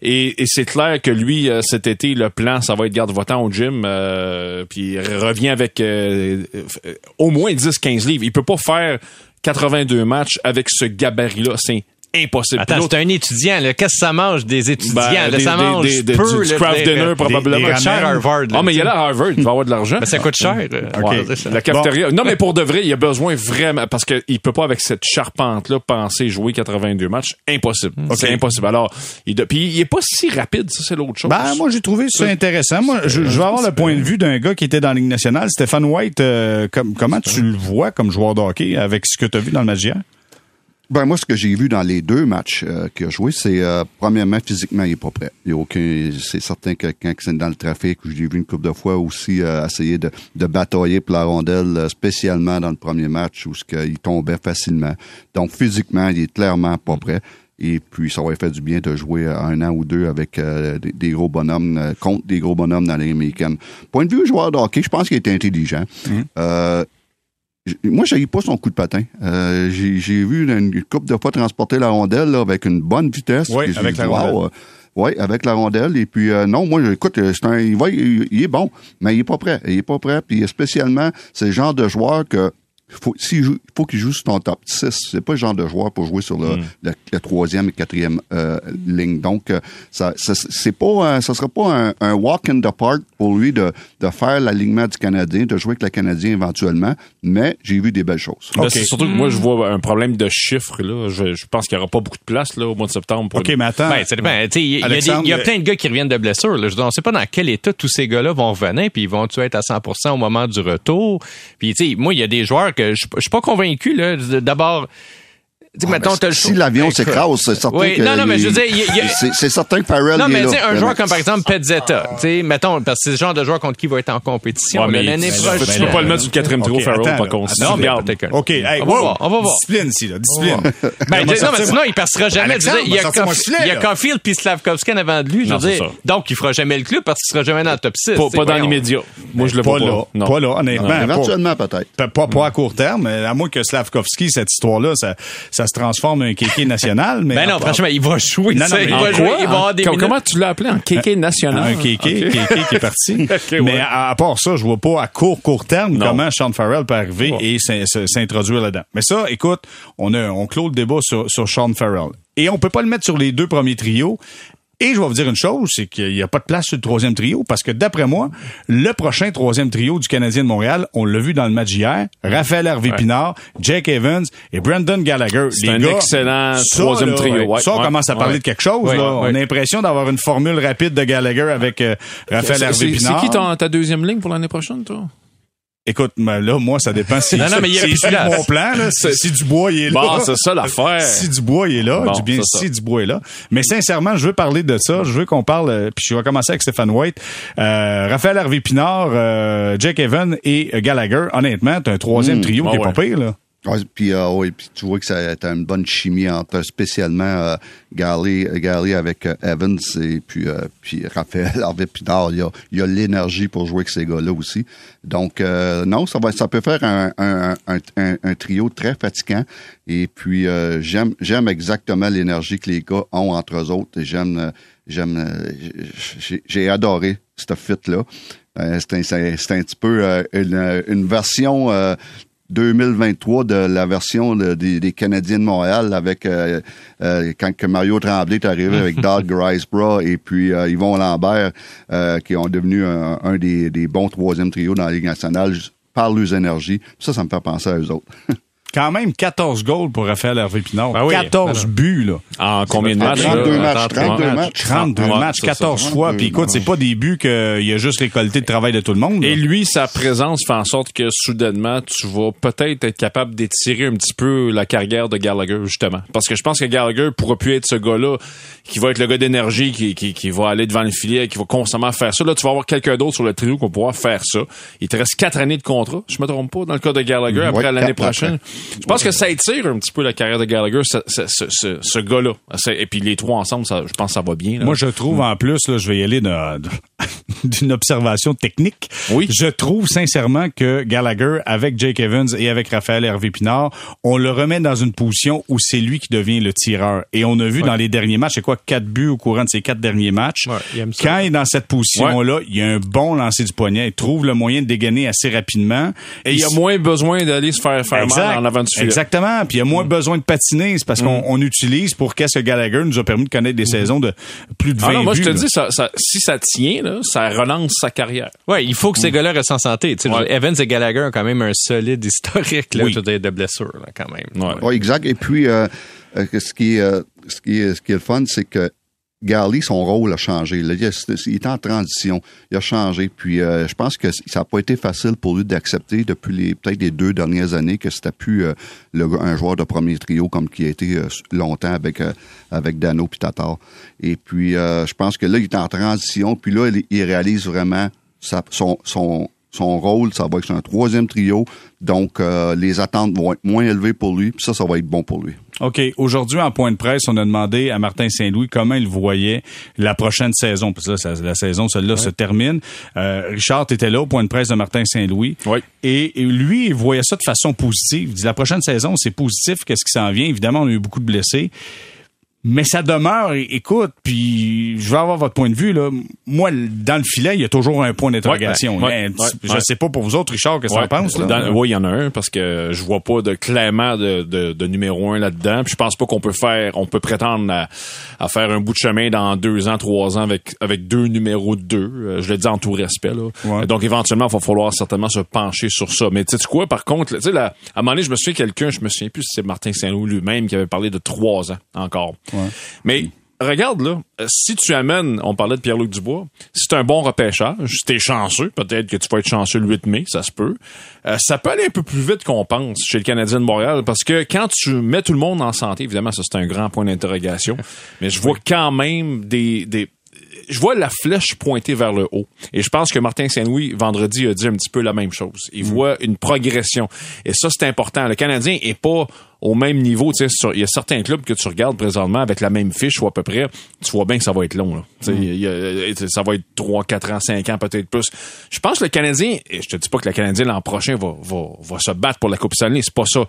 C: Et, et c'est clair que lui, euh, cet été, le plan, ça va être garde votant au gym. Euh, puis il revient avec euh, euh, au moins 10-15 livres. Il peut pas faire 82 matchs avec ce gabarit-là. C'est impossible.
F: Attends, c'est un étudiant. là. Qu'est-ce que ça mange des étudiants?
C: ben,
F: là,
C: des-
F: ça
C: des-
F: mange
C: des-
F: peu.
C: du
F: là,
C: craft dinner,
F: euh,
C: probablement.
B: des
F: Ça coûte cher à Harvard. là,
C: Ah, mais il
F: tu
C: est là à Harvard, il va avoir de l'argent.
F: Ben, ça coûte cher. euh, ouais, ça.
C: La cafétéria. Non, mais pour de vrai, il a besoin vraiment, parce qu'il peut pas avec cette charpente-là penser jouer 82 matchs. Impossible. C'est impossible. Alors, il, de- puis il est pas si rapide, ça, c'est l'autre chose.
B: Ben, moi, j'ai trouvé ça intéressant. Moi, je, je vais avoir le point de vue d'un gars qui était dans la Ligue nationale. Stéphane White, euh, comme, comment tu le vois comme joueur de hockey avec ce que tu as vu dans le match d'hier?
D: Ben moi, ce que j'ai vu dans les deux matchs euh, qu'il a joué, c'est euh, premièrement physiquement, il est pas prêt. Il y a aucun. C'est certain que quand c'est dans le trafic, je l'ai vu une couple de fois aussi euh, essayer de, de batailler pour la rondelle, euh, spécialement dans le premier match où ce que il tombait facilement. Donc physiquement, il est clairement pas prêt. Et puis, ça lui faire du bien de jouer un an ou deux avec euh, des, des gros bonhommes, euh, contre des gros bonhommes dans les américaines. Point de vue joueur de hockey, je pense qu'il est intelligent. Euh, j- moi, je pas son coup de patin. Euh, j'ai vu une, couple de fois transporter la rondelle là, avec une bonne vitesse.
B: Oui, avec la
D: Wow,
B: rondelle.
D: euh, oui, avec la rondelle. Et puis, euh, non, moi, écoute, euh, c'est un, il, va, il, il est bon, mais il est pas prêt. Il est pas prêt. Puis, spécialement, c'est le genre de joueur que faut, s'il joue, faut qu'il joue sur ton top 6. C'est pas le genre de joueur pour jouer sur le, le, le troisième et quatrième euh, ligne. Donc, euh, ça, ça c'est pas, un- ça sera pas un, un walk in the park pour lui de, de faire l'alignement du Canadien, de jouer avec le Canadien éventuellement. Mais j'ai vu des belles choses.
C: Ben, surtout que moi, je vois un problème de chiffres, là. Je, je pense qu'il y aura pas beaucoup de place, là, au mois de septembre. Pour
B: OK, mais attends.
F: Ben, sais, Il y, a y plein de gars qui reviennent de blessures. Là. Je on sait pas dans quel état tous ces gars-là vont revenir, puis ils vont-tu être à 100% au moment du retour. Puis, tu sais, moi, il y a des joueurs je suis pas convaincu. D'abord, mettons,
D: Ben,
F: le
D: si l'avion
F: Écoute.
D: s'écrase, c'est certain
F: Oui,
D: que
F: non, non, mais je veux dire,
D: c'est, c'est certain que Farrell
F: Non, mais tu sais, un joueur comme par exemple Petzetta, tu sais, mettons, parce que c'est le genre de joueur contre qui il va être en compétition
C: Ouais, mais
F: l'année
C: tu-
F: prochaine.
C: tu peux pas le mettre le quatrième trio,
B: OK,
C: Farrell,
B: là.
C: contre.
F: Peut-être que-
B: OK, hey,
F: On va voir, on va voir.
B: Discipline ici, là. Discipline.
F: Ben, non, mais sinon, il passera jamais. Il y a, Caulfield- puis Slavkovski en avant de lui. Je
C: Non,
F: veux dire, donc, il fera jamais le club parce qu'il sera jamais dans le top 6.
C: Pas, pas dans l'immédiat. Moi, je le vois
B: Pas là.
C: pas. Non.
B: Pas là, honnêtement. Pas-
D: Éventuellement, peut-être.
B: Pas, pas, pas à court terme, mais à moins que Slavkovski, cette histoire-là, ça, ça se transforme en un kéké national. Mais
F: Ben non, franchement, il va jouer.
B: Non, non, mais
F: il va jouer. Il va avoir des minutes.
C: Comment tu l'as appelé en kéké national?
B: un kéké, kéké qui est parti.
C: ouais.
B: Mais à, à part ça, je vois pas à court, court terme
C: Non.
B: comment Sean Farrell peut arriver et s'introduire là-dedans. Mais ça, écoute, on a, on clôt le débat sur, sur Sean Farrell. Et on peut pas le mettre sur les deux premiers trios. Et je vais vous dire une chose, c'est qu'il n'y a pas de place sur le troisième trio, parce que d'après moi, le prochain troisième trio du Canadien de Montréal, on l'a vu dans le match hier, Raphaël Harvey-Pinard, Jake Evans et Brandon Gallagher.
C: C'est un
B: gars,
C: excellent
B: ça,
C: troisième
B: là,
C: trio, ouais.
B: ça, on
C: Ouais.
B: commence à parler de quelque chose. Là. On a l'impression d'avoir une formule rapide de Gallagher avec euh, Raphaël
C: C'est- C'est c'est
B: Harvey-Pinard.
C: qui ta deuxième ligne pour l'année prochaine, toi?
B: Écoute, mais là, moi, ça dépend si,
F: Non, non, mais il y a
B: si,
F: place.
B: mon plan, là, si, si Dubois il est là.
C: Bon, c'est ça l'affaire.
B: Si Dubois il est là,
C: Bon,
B: du bien
C: c'est ça.
B: si Dubois est là. Mais sincèrement, je veux parler de ça. Je veux qu'on parle, euh, puis je vais commencer avec Stéphane White. Euh, Raphaël Harvey-Pinard, euh, Jack Evan et euh, Gallagher. Honnêtement, t'as un troisième trio
C: Ah
B: qui est
C: ouais.
B: pas pire, là.
D: Ouais, puis, euh, ouais, puis tu vois que ça a une bonne chimie entre spécialement euh, Galley, Galley avec euh, Evans et puis, euh, puis Raphaël Harvey Pinard. Il y a, l'énergie pour jouer avec ces gars-là aussi. Donc euh, non, ça va, ça peut faire un, un, un, un, trio très fatigant. Et puis euh, j'aime j'aime exactement l'énergie que les gars ont entre eux autres. Et J'aime euh, j'aime euh, j'ai- adoré ce fit là. Euh, c'est un, un petit peu euh, une, une version euh, 2023 de la version de- des, des Canadiens de Montréal avec euh, euh, quand que Mario Tremblay est arrivé avec Doug Grisebrough et puis euh, Yvon Lambert euh, qui ont devenu un, un des, des bons troisième trios dans la Ligue nationale par leurs énergies. Ça, ça me fait penser à eux autres.
B: Quand même 14 goals pour Raphaël Hervé Pinard.
F: Ah oui.
B: 14 buts, là.
C: En combien de matchs?
D: 32
C: là?
D: matchs, 32 matchs.
B: 32
C: Ouais,
B: matchs,
C: ça.
B: 14 fois. Puis écoute, c'est pas des buts qu'il a juste récolté le travail de tout le monde. là.
C: Et lui, sa présence fait en sorte que soudainement, tu vas peut-être être capable d'étirer un petit peu la carrière de Gallagher, justement. Parce que je pense que Gallagher pourra plus être ce gars-là qui va être le gars d'énergie, qui, qui, qui va aller devant le filet, qui va constamment faire ça. Là, tu vas avoir quelqu'un d'autre sur le trio qui va pouvoir faire ça. Il te reste quatre années de contrat, je me trompe pas, dans le cas de Gallagher, après
D: Ouais,
C: l'année prochaine. Je pense que ça étire un petit peu la carrière de Gallagher, ce, ce, ce, ce- gars-là. Et puis les trois ensemble, ça, je pense que ça va bien. là.
B: Moi, je trouve en plus, là, je vais y aller d'un- d'une observation technique.
C: Oui.
B: Je trouve sincèrement que Gallagher, avec Jake Evans et avec Raphaël Hervé Pinard, on le remet dans une position où c'est lui qui devient le tireur. Et on a vu dans les derniers matchs, c'est quoi, quatre buts au courant de ces quatre derniers matchs?
F: Ouais, il.
B: Quand il est dans cette position-là, il y a un bon lancer du poignet. Il trouve le moyen de dégainer assez rapidement.
C: Et il y a moins besoin d'aller se faire faire
B: Exact.
C: mal en avant du filet.
B: Exactement. Puis il y a moins besoin de patiner. C'est parce qu'on on utilise pour qu'est-ce que Gallagher nous a permis de connaître des saisons de plus de 20
C: Ah non, moi, je te
B: là.
C: dis, ça, ça- si ça tient, là, ça relance sa carrière.
F: Ouais, il faut que ces gars-là restent en santé.
C: Ouais.
F: Evans et Gallagher ont quand même un solide historique là,
B: Oui.
F: de blessures, là, quand même.
C: Ouais.
D: Oui, exact. Et puis, euh, euh, ce, qui est, euh, ce, qui est, ce qui est le fun, c'est que Garley, son rôle a changé. Il, est, en transition. Il a changé. Puis, euh, je pense que ça n'a pas été facile pour lui d'accepter depuis peut-être les deux dernières années que c'était plus euh, un joueur de premier trio comme qui a été euh, longtemps avec avec Dano puis. Et puis, je pense que là, il est en transition. Puis là, il, réalise vraiment son, son, son rôle. Ça va être un troisième trio. Donc, euh, les attentes vont être moins élevées pour lui. Puis ça, ça va être bon pour lui.
B: OK. Aujourd'hui, en point de presse, on a demandé à Martin Saint-Louis comment il voyait la prochaine saison. Parce que là, ça- la saison, celle-là, se termine. Euh, Richard, était là au point de presse de Martin Saint-Louis.
C: Oui.
B: Et, et lui, il voyait ça de façon positive. Il dit, la prochaine saison, c'est positif. Qu'est-ce qui s'en vient? Évidemment, on a eu beaucoup de blessés. Mais ça demeure, écoute, puis je vais avoir votre point de vue. Là. Moi, dans le filet, il y a toujours un point d'interrogation.
C: Ouais, ouais,
B: Mais
C: ouais,
B: je
C: ouais.
B: sais pas pour vous autres, Richard, qu'est-ce que en penses? Là?
C: Oui, il y en a un parce que je vois pas de clairement de, de, de numéro un là-dedans. Puis je pense pas qu'on peut faire, on peut prétendre à, à faire un bout de chemin dans deux ans, trois ans avec avec deux numéros de deux. Euh, je le dis en tout respect là.
B: Ouais.
C: Donc éventuellement, il va falloir certainement se pencher sur ça. Mais tu sais quoi, par contre, tu sais, là, à un moment donné, je me souviens quelqu'un, je me souviens plus si c'est Martin Saint-Louis lui-même qui avait parlé de trois ans encore. Mais Regarde là, si tu amènes, on parlait de Pierre-Luc Dubois, si c'est un bon repêchage, si t'es chanceux, peut-être que tu vas être chanceux le 8 mai, ça se peut. euh, ça peut aller un peu plus vite qu'on pense chez le Canadien de Montréal, parce que quand tu mets tout le monde en santé, évidemment, ça c'est un grand point d'interrogation, mais je vois quand même des, des je vois la flèche pointer vers le haut. Et je pense que Martin Saint-Louis, vendredi, a dit un petit peu la même chose. Il voit une progression. Et ça, c'est important. Le Canadien est pas au même niveau. Tu sais, sur- il y a certains clubs que tu regardes présentement avec la même fiche ou à peu près. Tu vois bien que ça va être long. Là. Il y a- ça va être 3, 4 ans, 5 ans, peut-être plus. Je pense que le Canadien, et je te dis pas que le Canadien l'an prochain va, va, va se battre pour la Coupe Stanley, c'est pas ça.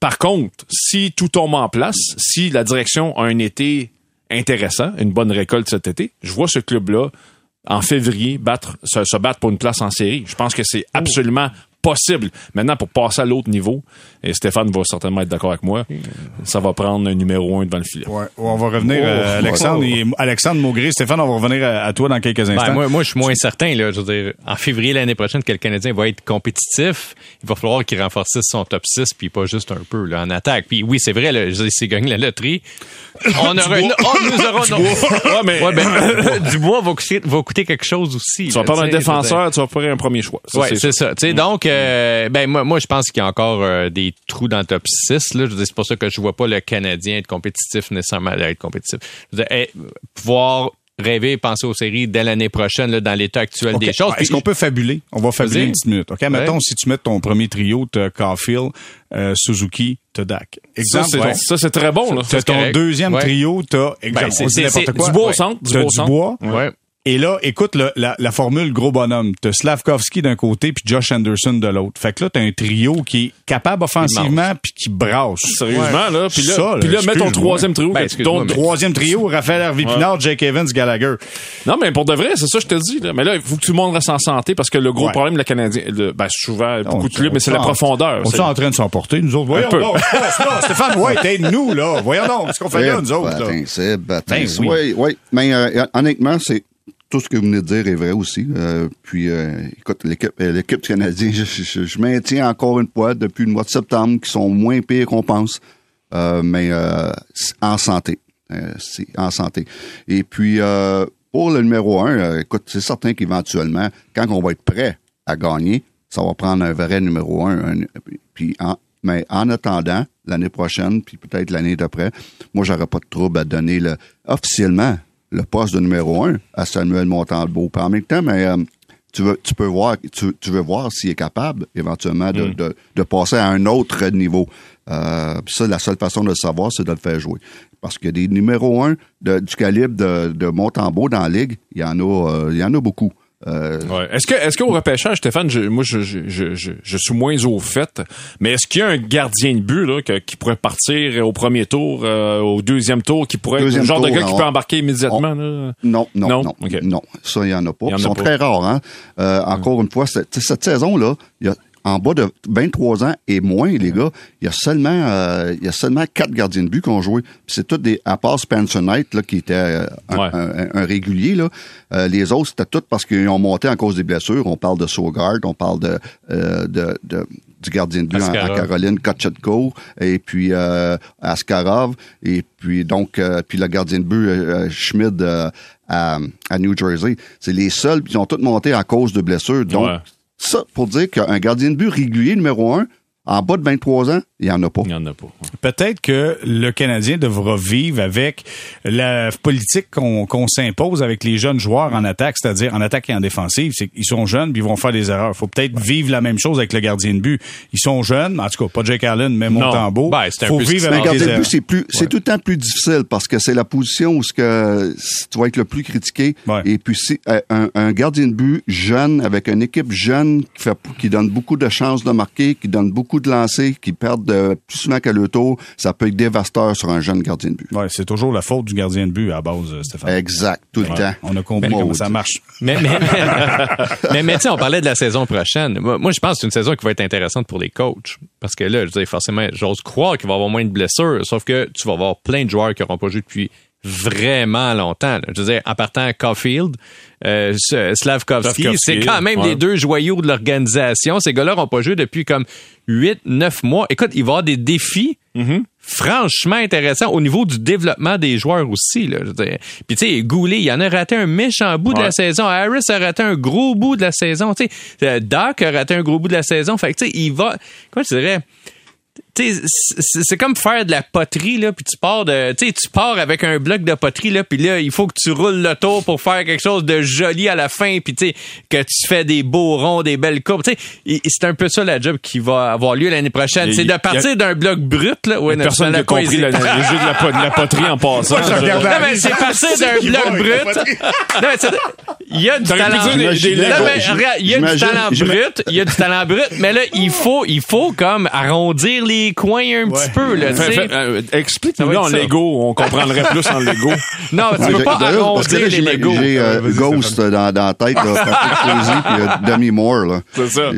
C: Par contre, si tout tombe en place, si la direction a un été intéressant, une bonne récolte cet été, je vois ce club-là en février battre, se, se battre pour une place en série. Je pense que c'est absolument possible. Maintenant, pour passer à l'autre niveau, et Stéphane va certainement être d'accord avec moi, ça va prendre un numéro un devant le filet.
B: Ouais, on va revenir
C: Oh,
B: à Alexandre et Alexandre Maugré. Stéphane, on va revenir à, à toi dans quelques instants.
F: Ben, moi, moi, je suis moins certain. Là, je veux dire, en février l'année prochaine, que le Canadien va être compétitif, il va falloir qu'il renforce son top 6, puis pas juste un peu là, en attaque. Puis oui, c'est vrai, là, je veux dire, s'il gagne la loterie, on aura, oh, nous aurons, non.
C: Ouais, mais
F: Ouais, ben, Dubois va coûter, va coûter quelque chose aussi.
C: tu vas perdre un défenseur, tu vas faire un premier choix. Ça,
F: Ouais,
C: c'est
F: c'est ça. Tu sais, donc, euh, ben moi, moi, je pense qu'il y a encore euh, des trous dans le top 6. Là. Je veux dire, c'est pour ça que je vois pas le Canadien être compétitif nécessairement être compétitif. Je veux dire, eh, pouvoir rêver et penser aux séries dès l'année prochaine là, dans l'état actuel des choses.
B: Est-ce qu'on peut fabuler? On va fabuler une petite minute. OK, mettons, si tu mets ton premier trio, t'as Caulfield, euh, Suzuki, t'as Dak.
C: ça,
B: Exemple,
C: c'est
B: ouais.
C: ça, c'est très bon. Là.
B: T'as ton
F: correct.
B: deuxième
F: Ouais.
B: trio, t'as, exemple,
F: Ben, c'est-
B: on dit
F: c'est-
B: n'importe
F: c'est
B: quoi.
C: Dubois au
B: Ouais.
C: centre, au.
B: Dubois.
F: Ouais.
B: Et là, écoute le- la, la formule gros bonhomme. T'as Slavkovski d'un côté puis Josh Anderson de l'autre. Fait que là, t'as un trio qui est capable offensivement puis qui brasse.
C: Sérieusement, là. Puis là,
B: Ça, là,
C: puis là mets ton troisième trio.
F: Ben, mais-
B: Troisième trio, Raphaël Harvey Pinard, Jake Evans, Gallagher.
C: Non, mais pour de vrai, c'est ça que je te dis. Là. Mais là, il faut que tout le monde reste en santé parce que le gros
B: Ouais.
C: problème de la Canadien, le- ben, souvent, beaucoup de clubs, mais c'est la
B: on-
C: profondeur.
B: On est en train de s'emporter, nous autres. Voyons
C: peu.
B: donc. Non, non, Stéphane, ouais, aide-nous, là. Voyons donc, ce qu'on fait là, nous autres. là.
D: Attends, c'est, ben, attends,
B: Ben
D: c'est-
B: oui.
D: oui, oui. Mais euh, honnêtement, c'est tout ce que vous venez de dire est vrai aussi. Euh, puis, euh, écoute, l'équipe, euh, l'équipe du Canadien, je, je- je maintiens encore une fois depuis le mois de septembre qu'ils sont moins pires qu'on pense, euh, mais euh, en santé. Euh, c'est en santé. Et puis, pour le numéro un, écoute, c'est certain qu'éventuellement, quand on va être prêt à gagner, ça va prendre un vrai numéro un. un- puis en, mais en attendant, l'année prochaine, puis peut-être l'année d'après, moi, j'aurais pas de trouble à donner le, officiellement le poste de numéro un à Samuel Montalbeau. Puis en même temps, mais euh, tu veux, tu peux voir, tu, tu veux voir s'il est capable éventuellement de, de, de passer à un autre niveau. Euh, ça, la seule façon de le savoir, c'est de le faire jouer. Parce que des numéros un de- du calibre de, de Montembeau dans la ligue, il y en a, euh, il y en a beaucoup. Euh,
C: Ouais. Est-ce que, est-ce qu'au repêchage, Stéphane, je- moi, je, je, je, je, suis moins au fait, mais est-ce qu'il y a un gardien de but là, que- qui pourrait partir au premier tour, euh, au deuxième tour, qui pourrait
D: Deuxième
C: le genre de gars qui peut embarquer immédiatement là?
D: Non, non,
C: Non?
D: non, non. Ça, il n'y en a pas.
C: Il y en
D: Ils sont
C: pas.
D: très rares. Hein? Euh, encore une fois, cette, cette saison-là, il y a en bas de 23 ans et moins, les gars, il y a seulement euh, il y a seulement quatre gardiens de but qui ont joué. C'est tous des à part Spencer Knight là, qui était euh, un,
C: Ouais.
D: un- un- un régulier là. Euh, les autres c'était tout parce qu'ils ont monté en cause des blessures. On parle de Sogard, on parle de euh, de, de- du gardien de but en. Caroline, Kotchetko, et puis euh, Askarov, et puis donc euh, puis le gardien de but Schmid à, à New Jersey. C'est les seuls qui ont tous monté à cause de blessures. Donc
C: Ouais.
D: Ça pour dire qu'un gardien de but régulier numéro un en bas de 23 ans, il y en a pas.
C: Il n'y en a pas.
B: Peut-être que le Canadien devra vivre avec la politique qu'on s'impose avec les jeunes joueurs en attaque, c'est-à-dire en attaque et en défensive. C'est qu'ils sont jeunes puis ils vont faire des erreurs. faut peut-être vivre la même chose avec le gardien de but. Ils sont jeunes, en tout cas, pas Jake Allen, mais Montembeau.
F: Ben, c'est un
B: faut vivre avec
D: le gardien de but, c'est plus, c'est tout le temps plus difficile parce que c'est la position où ce que tu vas être le plus critiqué.
B: Ouais.
D: Et puis c'est euh, un, un gardien de but jeune avec une équipe jeune qui fait, qui donne beaucoup de chances de marquer, qui donne beaucoup de lancers, qui perdent plus souvent qu'à le tour, ça peut être dévastateur sur un jeune gardien de but.
B: Ouais, c'est toujours la faute du gardien de but à la base, euh, Stéphane.
D: Exact, tout le
B: Ouais,
D: temps.
B: On a compris comment ça marche.
F: Mais, mais, mais, mais tu sais, on parlait de la saison prochaine. Moi, moi, je pense que c'est une saison qui va être intéressante pour les coachs. Parce que là, je veux dire, forcément, j'ose croire qu'il va y avoir moins de blessures. Sauf que tu vas avoir plein de joueurs qui n'auront pas joué depuis vraiment longtemps. là. Je veux dire, en partant Caulfield, euh, S- Slavkovski,
C: Slavkovski,
F: c'est quand même
C: ouais.
F: les deux joyaux de l'organisation. Ces gars-là n'ont pas joué depuis comme 8, 9 mois. Écoute, il va y avoir des défis franchement intéressants au niveau du développement des joueurs aussi. Là, je veux dire. Puis tu sais, Goulet, il en a raté un méchant bout de la saison. Harris a raté un gros bout de la saison. Tu sais, Euh, Doc a raté un gros bout de la saison. Fait que tu sais, il va... Comment je dirais tu sais, c'est comme faire de la poterie là puis tu pars de tu pars avec un bloc de poterie là puis là il faut que tu roules le tour pour faire quelque chose de joli à la fin puis tu sais que tu fais des beaux ronds des belles courbes tu sais c'est un peu ça la job qui va avoir lieu l'année prochaine c'est de partir d'un bloc brut là ouais,
C: Personne n'a compris le, jeu de la, po- de la poterie en passant.
F: c'est partir d'un bloc brut. Non, mais c'est- Il y a du talent. regarde, il y a du talent brut. Il y a du talent brut. Mais là, il faut, il faut comme arrondir les coins un petit peu, là,
C: euh, Explique-nous en
F: ça.
C: Lego, on comprendrait plus en Lego.
F: Non, tu
D: Ouais,
F: peux pas arrondir les
D: j'ai
F: Legos.
D: j'ai, euh, Ghost dans, dans la tête, là, Patrick Swayze puis euh, Demi Moore. Là.
C: C'est ça.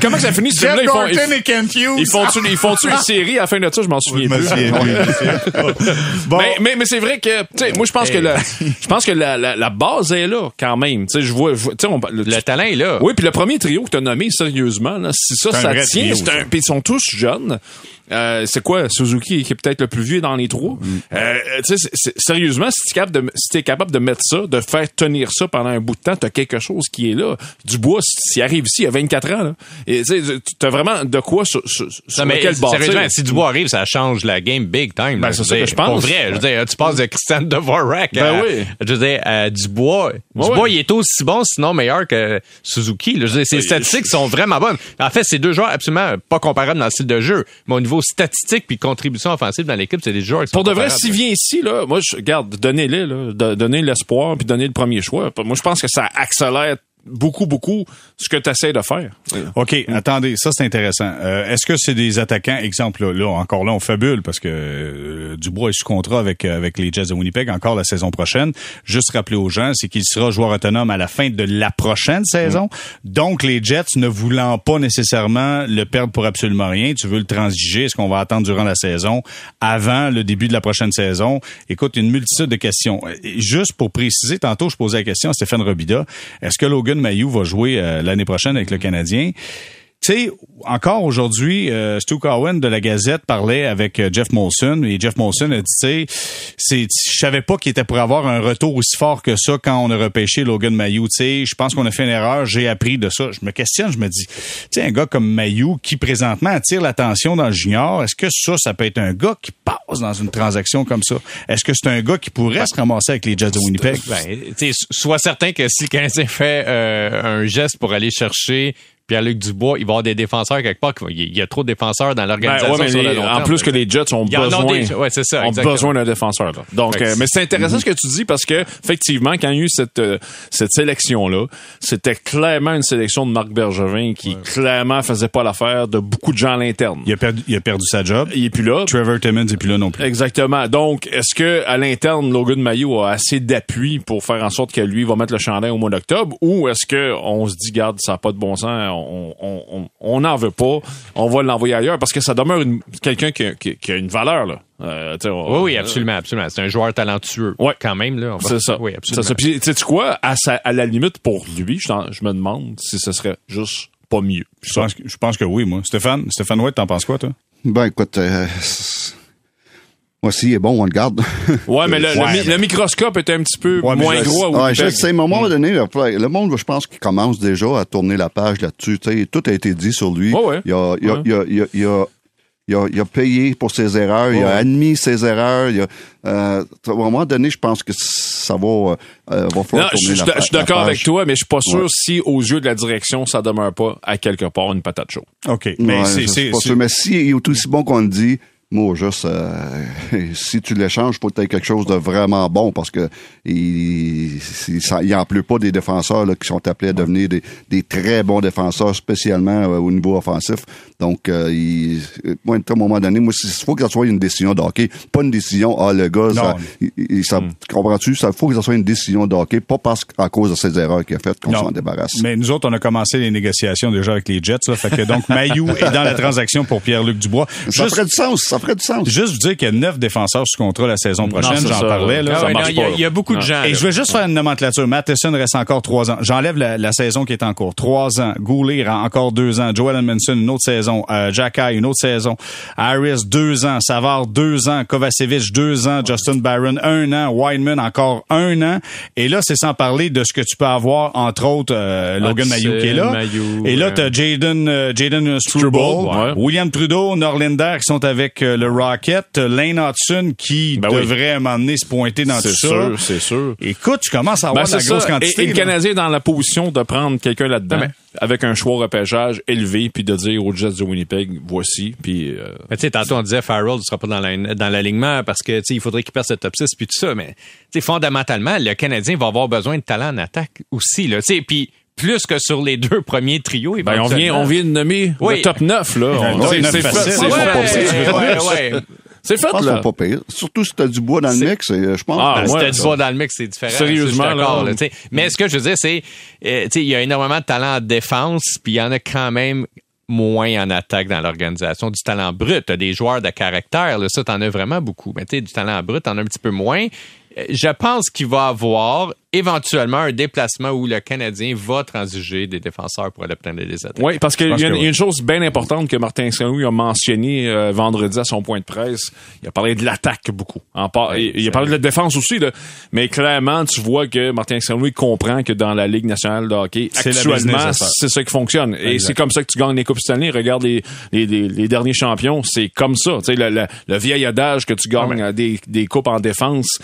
C: Comment ça finit ce film-là? Ils font-
B: Gorton
C: ils-
B: et Kent Hughes.
C: Ils font-tu ils font-tu une série à la fin de ça? Je m'en souviens plus. Mais, mais, mais c'est vrai que, tu sais, moi, je pense que la, je pense que la, la, la base est là, quand même. Tu sais, je vois, tu le,
F: Le talent est là.
C: oui, puis le premier trio que tu as nommé, sérieusement, là, si ça, ça tient, c'est un, puis ils sont tous jeunes. Euh, c'est quoi, Suzuki, qui est peut-être le plus vieux dans les trois?
B: Mm.
C: Euh, sérieusement, si tu es capable de, si t'es capable de mettre ça, de faire tenir ça pendant un bout de temps, t'as quelque chose qui est là. Dubois, s'il arrive ici, il y a 24 ans, là. Et t'as vraiment de quoi sur, sur, sur
F: Non, mais
C: lequel bâtir.
F: sérieusement, si Dubois arrive, ça change la game big time.
C: Ben, c'est ça que je pense.
F: Pour vrai, je veux dire, tu passes de Christian Dvorak
C: Ben
F: à,
C: oui.
F: je veux dire, à Dubois.
C: Ouais,
F: Dubois,
C: ouais.
F: il est aussi bon, sinon meilleur que Suzuki. là. Je veux dire, ses statistiques sont vraiment bonnes. En fait, c'est deux joueurs absolument pas comparables dans le style de jeu. Mais au niveau statistique puis contribution offensive dans l'équipe, c'est des joueurs qui sont
C: Pour de vrai, s'il vient ici, là, moi, je garde, donnez-les, là, de- donnez l'espoir puis donnez le premier choix. Moi, je pense que ça accélère beaucoup, beaucoup ce que tu essaies de faire.
B: OK, attendez, ça c'est intéressant. Euh, Est-ce que c'est des attaquants, exemple, là, là, encore là, on fabule parce que euh, Dubois est sous contrat avec, euh, avec les Jets de Winnipeg encore la saison prochaine. Juste rappeler aux gens, c'est qu'il sera joueur autonome à la fin de la prochaine saison. Donc, les Jets ne voulant pas nécessairement le perdre pour absolument rien, tu veux le transiger, est-ce qu'on va attendre durant la saison, avant le début de la prochaine saison? Écoute, une multitude de questions. Juste pour préciser, tantôt, je posais la question à Stéphane Robida, est-ce que Logan Mayou va jouer euh, l'année prochaine avec le Canadien? Tu sais, encore aujourd'hui, euh, Stu Cowan de la Gazette parlait avec euh, Jeff Molson et Jeff Molson a dit, tu sais, c'est, je savais pas qu'il était pour avoir un retour aussi fort que ça quand on a repêché Logan Mayou. Tu sais, je pense qu'on a fait une erreur, j'ai appris de ça. Je me questionne, je me dis, tu sais, un gars comme Mayou qui présentement attire l'attention dans le junior, est-ce que ça, ça peut être un gars qui passe dans une transaction comme ça? Est-ce que c'est un gars qui pourrait se ramasser avec les Jets de Winnipeg?
F: Ben, tu sais, sois certain que si le Canadien fait euh, un geste pour aller chercher Pierre-Luc Dubois, il va y avoir des défenseurs quelque part. Il y a trop de défenseurs dans
C: Ben,
F: l'organisation
C: ouais, mais
F: sur le
C: les-
F: long
C: en
F: terme.
C: plus que les Jets ont besoin,
F: déjà. Ouais, c'est ça,
C: ont
F: exactement.
C: besoin d'un défenseur. là. Donc, euh, mais c'est intéressant ce que tu dis parce que effectivement, quand il y a eu cette euh, cette sélection là, c'était clairement une sélection de Marc Bergevin qui clairement faisait pas l'affaire de beaucoup de gens à l'interne.
B: Il a perdu, il a perdu sa job.
C: Il est plus là.
B: Trevor Timmons est plus là non plus.
C: Exactement. Donc, est-ce que à l'interne, Logan Mayo a assez d'appui pour faire en sorte que lui va mettre le chandail au mois d'octobre, ou est-ce que on se dit, garde, ça n'a pas de bon sens, on on on- on n'en veut pas, on va l'envoyer ailleurs parce que ça demeure quelqu'un qui, a- qui- qui a une valeur là. Euh, on-
F: Oui, oui, absolument, absolument. C'est un joueur talentueux.
C: Ouais.
F: Quand même, là. on va-
C: C'est ça.
F: Oui,
C: C'est
F: absolument.
C: ça. Puis, sais-tu quoi? À, sa- à la limite, pour lui, je, me demande si ce serait juste pas mieux.
B: Je pense, que- je pense que oui, moi. Stéphane, Stéphane White, t'en penses quoi, toi?
D: Ben, écoute, euh, s'il est bon, on le garde.
C: Ouais, mais le, le
B: Ouais,
C: mi-
B: mais-
C: le microscope est un petit peu
B: Ouais,
C: moins
B: je-
C: gros à
D: Ouais, je sais, mais à un moment donné, le, le monde, je pense qu'il commence déjà à tourner la page là-dessus. Tu sais, tout a été dit sur lui. Il, a, il, a,
C: Ouais.
D: il, a, il, a, il, a, il a- il a payé pour ses erreurs, il a admis ses erreurs. Il a, euh, à un moment donné, je pense que ça va, euh, va falloir
C: Non,
D: tourner
C: je,
D: la,
C: je suis d'accord avec toi, mais je suis pas sûr
D: Ouais.
C: si, aux yeux de la direction, ça demeure pas à quelque part une patate chaude.
B: OK. Mais
D: Ouais,
B: c'est,
D: je
B: c'est,
D: suis pas
B: c'est-
D: sûr. Mais s'il est aussi bon qu'on le dit, moi, juste, euh, si tu l'échanges, faut être quelque chose de vraiment bon parce que il, il, en pleut pas des défenseurs là, qui sont appelés à devenir des, des très bons défenseurs, spécialement euh, au niveau offensif. Donc, euh, il, moi, à un moment donné, moi, il faut que ça soit une décision de hockey, pas une décision, ah, le gars, ça,
B: Non.
D: il- il- ça- comprends-tu? Ça faut que ça soit une décision de hockey, pas parce qu'à cause de ses erreurs qu'il a faites qu'on s'en débarrasse.
B: Mais nous autres, on a commencé les négociations déjà avec les Jets. Là, fait que donc, Mayou est dans la transaction pour Pierre-Luc Dubois.
D: Ça
B: Juste,
D: ferait du sens, ça ferait du sens.
B: juste vous dire qu'il y a neuf défenseurs sous contrat la saison prochaine. J'en parlais. Là.
F: Ah ouais, non, il y a-
C: pas, là.
F: il y, a beaucoup de
C: Non.
F: gens.
B: Et
F: là.
B: je vais juste faire une nomenclature. Matheson reste encore trois ans. J'enlève la, la saison qui est en cours. Trois ans. Goulet encore deux ans. Joel Edmondson, une autre saison. Euh, Jack Eye, une autre saison. Harris, deux ans. Savard, deux ans. Kovacevic, deux ans. Justin Barron, un an. Wideman, encore un an. Et là, c'est sans parler de ce que tu peux avoir, entre autres, euh, Logan Mayou qui est là. Et là,
F: ouais.
B: t'as Jaden, euh, Jaden Struble,
C: ouais.
B: William Trudeau, Norlinder qui sont avec euh, le Rocket. Lane Hudson qui
C: Ben
B: devrait à un moment donné se pointer dans tout
C: C'est
B: ça.
C: sûr, c'est sûr.
B: Écoute, tu commences à avoir
C: Ben,
B: de la
C: c'est
B: grosse
C: ça.
B: quantité.
C: Et, et le. Canadien est dans la position de prendre quelqu'un là-dedans avec un choix repêchage élevé puis de dire aux Jets de Winnipeg voici puis euh,
F: Mais tu sais, tantôt on disait Farrell ne sera pas dans la- dans l'alignement parce que tu sais, il faudrait qu'il perde ce top 6 puis tout ça. Mais tu sais, fondamentalement, le Canadien va avoir besoin de talent en attaque aussi. Là, tu sais, puis plus que sur les deux premiers trios.
C: ben, on vient on vient de nommer
F: Oui.
C: le top 9 là. On-
B: Ouais,
C: c'est
B: neuf
C: c'est fait,
B: facile.
C: c'est
B: Ouais,
C: fait, là.
D: pas. Surtout si t'as du bois dans le mix, et, je pense.
C: Ah,
F: Ben,
C: ouais,
F: si t'as du bois dans le mix, c'est différent.
C: Sérieusement,
F: Ça,
C: là.
F: là. Mais ce que je veux dire, c'est, euh, tu sais, il y a énormément de talent en défense, puis il y en a quand même moins en attaque dans l'organisation. Du talent brut, t'as des joueurs de caractère, là, ça, t'en as vraiment beaucoup. Mais tu sais, du talent brut, t'en as un petit peu moins. Euh, Je pense qu'il va avoir éventuellement un déplacement où le Canadien va transiger des défenseurs pour aller prendre des attaques.
C: Oui, parce qu'il y, a une-
B: que
C: il y a une chose bien importante que Martin Saint-Louis a mentionné euh, vendredi à son point de presse. Il a parlé de l'attaque beaucoup. En par- il, il a parlé de la défense aussi, là. mais clairement, tu vois que Martin Saint-Louis comprend que dans la Ligue nationale de hockey, actuellement, c'est ça qui fonctionne. Et c'est comme ça que tu gagnes les Coupes Stanley. Regarde les, les, les, les derniers champions, c'est comme ça. Tu sais, le, le, le vieil adage que tu gagnes euh, des, des coupes en défense,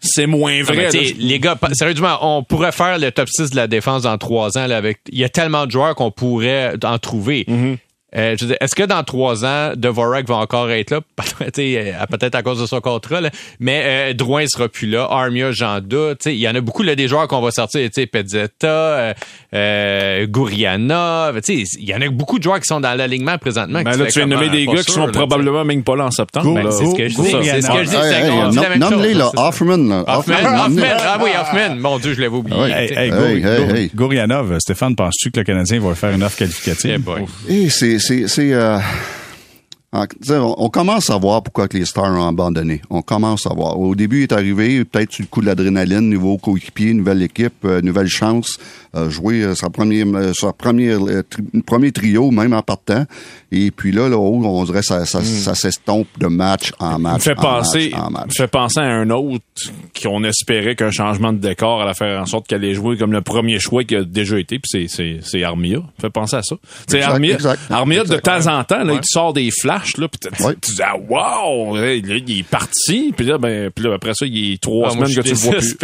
C: c'est moins
F: Non,
C: vrai.
F: mais sais, les gars, sérieusement, on pourrait faire le top 6 de la défense dans trois ans. Là, avec, il y a tellement de joueurs qu'on pourrait en trouver.
C: Mm-hmm.
F: Euh, je veux dire, Est-ce que dans trois ans, Dvorak va encore être là? Euh, Peut-être à cause de son contrat, là. mais euh, Drouin sera plus là. Armia, j'en doute. Tu sais, Il y en a beaucoup là, des joueurs qu'on va sortir. tu sais, Pezzetta, euh, euh, Gouriana. Tu sais, Il y en a beaucoup de joueurs qui sont dans l'alignement présentement.
C: Ben
F: que
C: là, tu viens de
F: comme,
C: nommer
F: euh,
C: des gars qui sont
F: là,
C: probablement même pas là en septembre.
F: Ben,
C: là.
F: c'est ce que je dis. C'est ce que je dis.
D: Hey, hey, nomme- Nomme-les,
F: chose,
D: là. Hoffman, là.
F: Hoffman. Ah oui, Hoffman. Mon Dieu, je l'avais oublié.
D: Ah oui.
B: Hey, hey,
D: Hey,
B: Gour-
D: hey,
B: Gour-
D: hey.
B: Gourianov, Stéphane, penses-tu que le Canadien va faire une offre qualificative?
F: Eh
D: c'est, c'est, c'est, euh, en- on, on commence à voir pourquoi que les Stars ont abandonné. On commence à voir. Au début, il est arrivé peut-être sur le coup de l'adrénaline, nouveau coéquipier, nouvelle équipe, euh, nouvelle chance, euh, jouer euh, sa première, sa première, tri- premier trio même en partant. Et puis là, là, haut, on dirait ça, ça, ça s'estompe de match en match.
C: fait
D: en
C: penser,
D: match, en
C: me
D: match.
C: fait penser à un autre qu'on espérait qu'un changement de décor allait faire en sorte qu'elle allait jouer comme le premier choix qui a déjà été, puis c'est, c'est, c'est Armia. Me fait penser à ça.
D: Exact,
C: Armia,
D: exact.
C: Armia de
D: Exact.
C: temps en temps, là, il sort des flashs, là, puis tu-
D: Ouais.
C: tu dis, ah, wow! Là, il est parti, puis là, ben, puis là, après ça, il est trois
F: Ah, moi,
C: semaines
F: je
C: que tu le vois plus.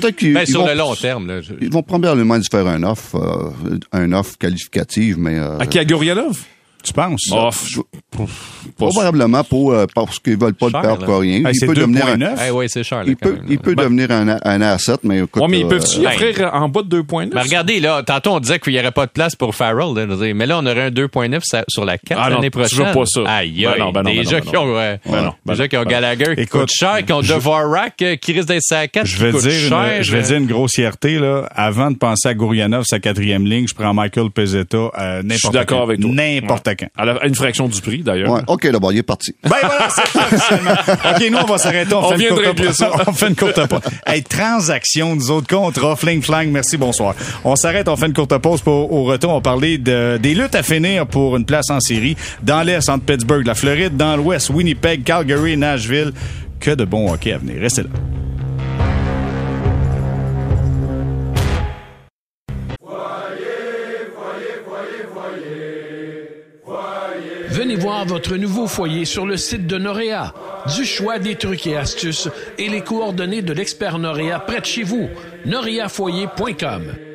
D: peut-être qu'ils
F: Ben,
D: ils
F: sur
D: vont-
F: le long terme. Là, je-
D: Ils vont probablement se faire un offre, euh, un offre qualificative, mais euh,
C: À qui, à Gourianov?
B: Tu penses?
C: Oh, je- pas sûr.
D: probablement pour euh, parce qu'ils veulent pas
F: Cher,
D: le perdre pour rien.
B: Hey,
D: il
B: c'est
D: peut devenir un,
B: 2.9.
F: Oui, c'est cher. là,
D: il peut,
F: même,
D: il peut devenir un, un asset, mais écoute,
C: Ouais, mais ils
D: euh,
C: peuvent-tu
F: ben-
C: offrir en bas de 2.9?
F: Mais regardez, là, tantôt on disait qu'il n'y aurait pas de place pour Farrell, là, mais là, on aurait un 2.9 sa- sur la 4
C: Ah non,
F: l'année
C: tu veux
F: prochaine.
C: pas ça.
F: Aïe,
C: Ben
F: aïe.
C: non, ben non, ben
F: déjà
C: non,
F: qui ont, euh,
C: Ben ben
F: déjà qui ont
C: ben
F: Gallagher qui
B: Écoute,
F: coûte cher, qui ont
B: je-
F: Dvorak euh, qui risque d'être sa 4
B: Je vais dire, je vais dire une grossièreté là. Avant de penser à Gourianov, sa quatrième ligne, je prends Michael Pezzetta euh, n'importe
C: À, la- à une fraction du prix, d'ailleurs.
D: ouais, OK, d'abord, il est parti.
B: Ben voilà, c'est ça. OK, nous, on va s'arrêter. On,
C: On
B: fait
C: vient
B: une
C: de régler ça.
B: on fait une courte pause. Hey, transaction, nous autres contrats, fling flang, merci, bonsoir. On s'arrête, on fait une courte pause pour au retour, on va parler de, des luttes à finir pour une place en série. Dans l'Est, entre Pittsburgh, la Floride, dans l'Ouest, Winnipeg, Calgary, Nashville. Que de bon hockey à venir. Restez là.
A: Votre nouveau foyer sur le site de Noréa. Du choix des trucs et astuces et les coordonnées de l'expert Noréa près de chez vous. noreafoyer.com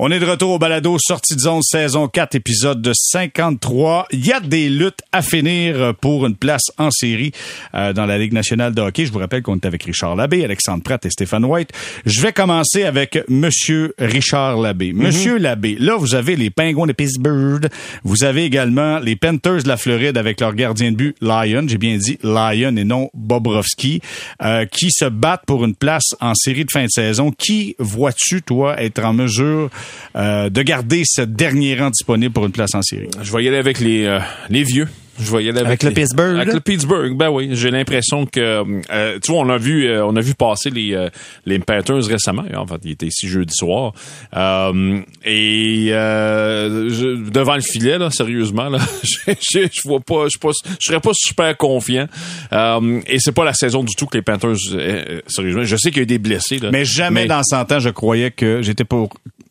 B: On est de retour au balado Sortie de zone saison 4 épisode de 53. Il y a des luttes à finir pour une place en série euh, dans la Ligue nationale de hockey. Je vous rappelle qu'on est avec Richard Labbé, Alexandre Pratt et Stéphane White. Je vais commencer avec monsieur Richard Labbé. Monsieur Labbé, là vous avez les Pingouins de Pittsburgh. Vous avez également les Panthers de la Floride avec leur gardien de but Lyon, j'ai bien dit Lyon et non Bobrovski, euh, qui se battent pour une place en série de fin de saison. Qui vois-tu toi être en mesure euh, de garder ce dernier rang disponible pour une place en série.
C: Je vais y aller avec les, euh, les vieux. Je vais y aller avec,
B: Avec le
C: les-
B: Pittsburgh,
C: Avec
B: là?
C: le Pittsburgh, ben oui. J'ai l'impression que, euh, tu vois, on a vu, euh, on a vu passer les euh, les Panthers récemment. En fait, il était ici jeudi soir. Euh, et euh, je- devant le filet, là, sérieusement, là, je, je, je vois pas, je suis pas, je serais pas super confiant. Euh, et c'est pas la saison du tout que les Panthers, euh, euh, sérieusement. Je sais qu'il y a eu des blessés, là.
B: Mais jamais dans 100 ans, je croyais que j'étais pour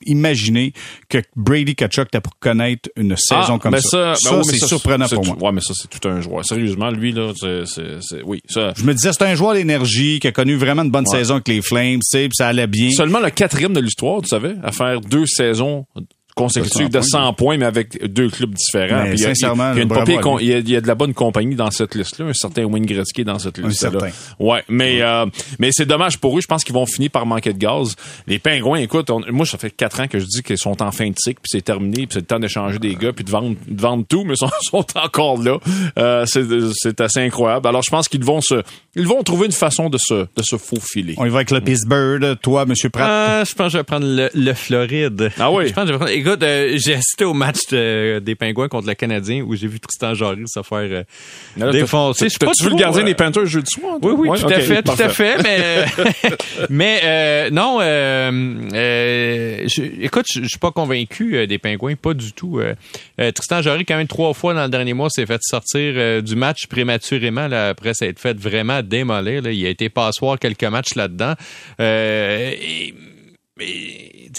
B: imaginer que Brady Kachuk était pour connaître une saison
C: Ah,
B: comme
C: ben
B: ça.
C: ben
B: Ça,
C: oui, mais
B: c'est surprenant pour moi.
C: Ouais, mais ça, c'est tout un joueur. Sérieusement, lui, là, c'est, oui, ça.
B: Je me disais, c'est un joueur d'énergie qui a connu vraiment une bonne saison avec les Flames, tu sais, ça allait bien.
C: Seulement le quatrième de l'histoire, tu savais, à faire deux saisons consécutives de 100 points, mais avec deux clubs différents. Il y a- de la bonne compagnie dans cette liste-là, un certain Wayne Gretzky dans cette liste-là. Ouais, mais euh, mais c'est dommage pour eux. Je pense qu'ils vont finir par manquer de gaz. Les Pingouins, écoute, on- moi ça fait quatre ans que je dis qu'ils sont en fin de cycle, puis c'est terminé, puis c'est le temps d'échanger des gars, puis de vendre, de vendre tout, mais ils sont, sont encore là. Euh, c'est c'est assez incroyable. Alors je pense qu'ils vont se, ils vont trouver une façon de se de se faufiler.
B: On y va avec le Pittsburgh. Toi, Monsieur Pratt.
F: Ah, je pense que je vais prendre le, le Floride.
C: Ah oui?
F: Je pense que je vais prendre... Écoute, euh, j'ai assisté au match de- des Pingouins contre le Canadien où j'ai vu Tristan Jarry se faire euh,
C: Là,
F: défoncer. Je suis pas
C: T'as-tu vu le gardien
F: euh,
C: des Panthers jeudi soir? toi?
F: Oui, oui,
C: Ouais,
F: tout à fait, tout à fait. Mais, mais euh, non, euh, euh, je- écoute, je je suis pas convaincu euh, des Pingouins, pas du tout. Euh, euh, Tristan Jarry, quand même trois fois dans le dernier mois, s'est fait sortir euh, du match prématurément là, après s'être fait vraiment démolir. Là. Il a été passoire quelques matchs là-dedans. Euh, et-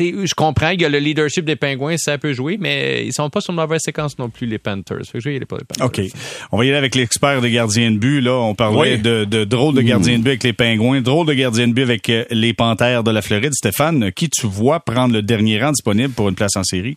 F: je comprends a le leadership des Pingouins, ça peut jouer, mais ils sont pas sur une mauvaise séquence non plus, les Panthers. Fait que je vais y aller pour les Panthers.
B: OK. On va y aller avec l'expert des gardiens de but. Là, on parlait
C: Oui.
B: de, de drôle de gardien de but avec les Pingouins, drôle de gardien de but avec les Panthères de la Floride. Stéphane, qui tu vois prendre le dernier rang disponible pour une place en série?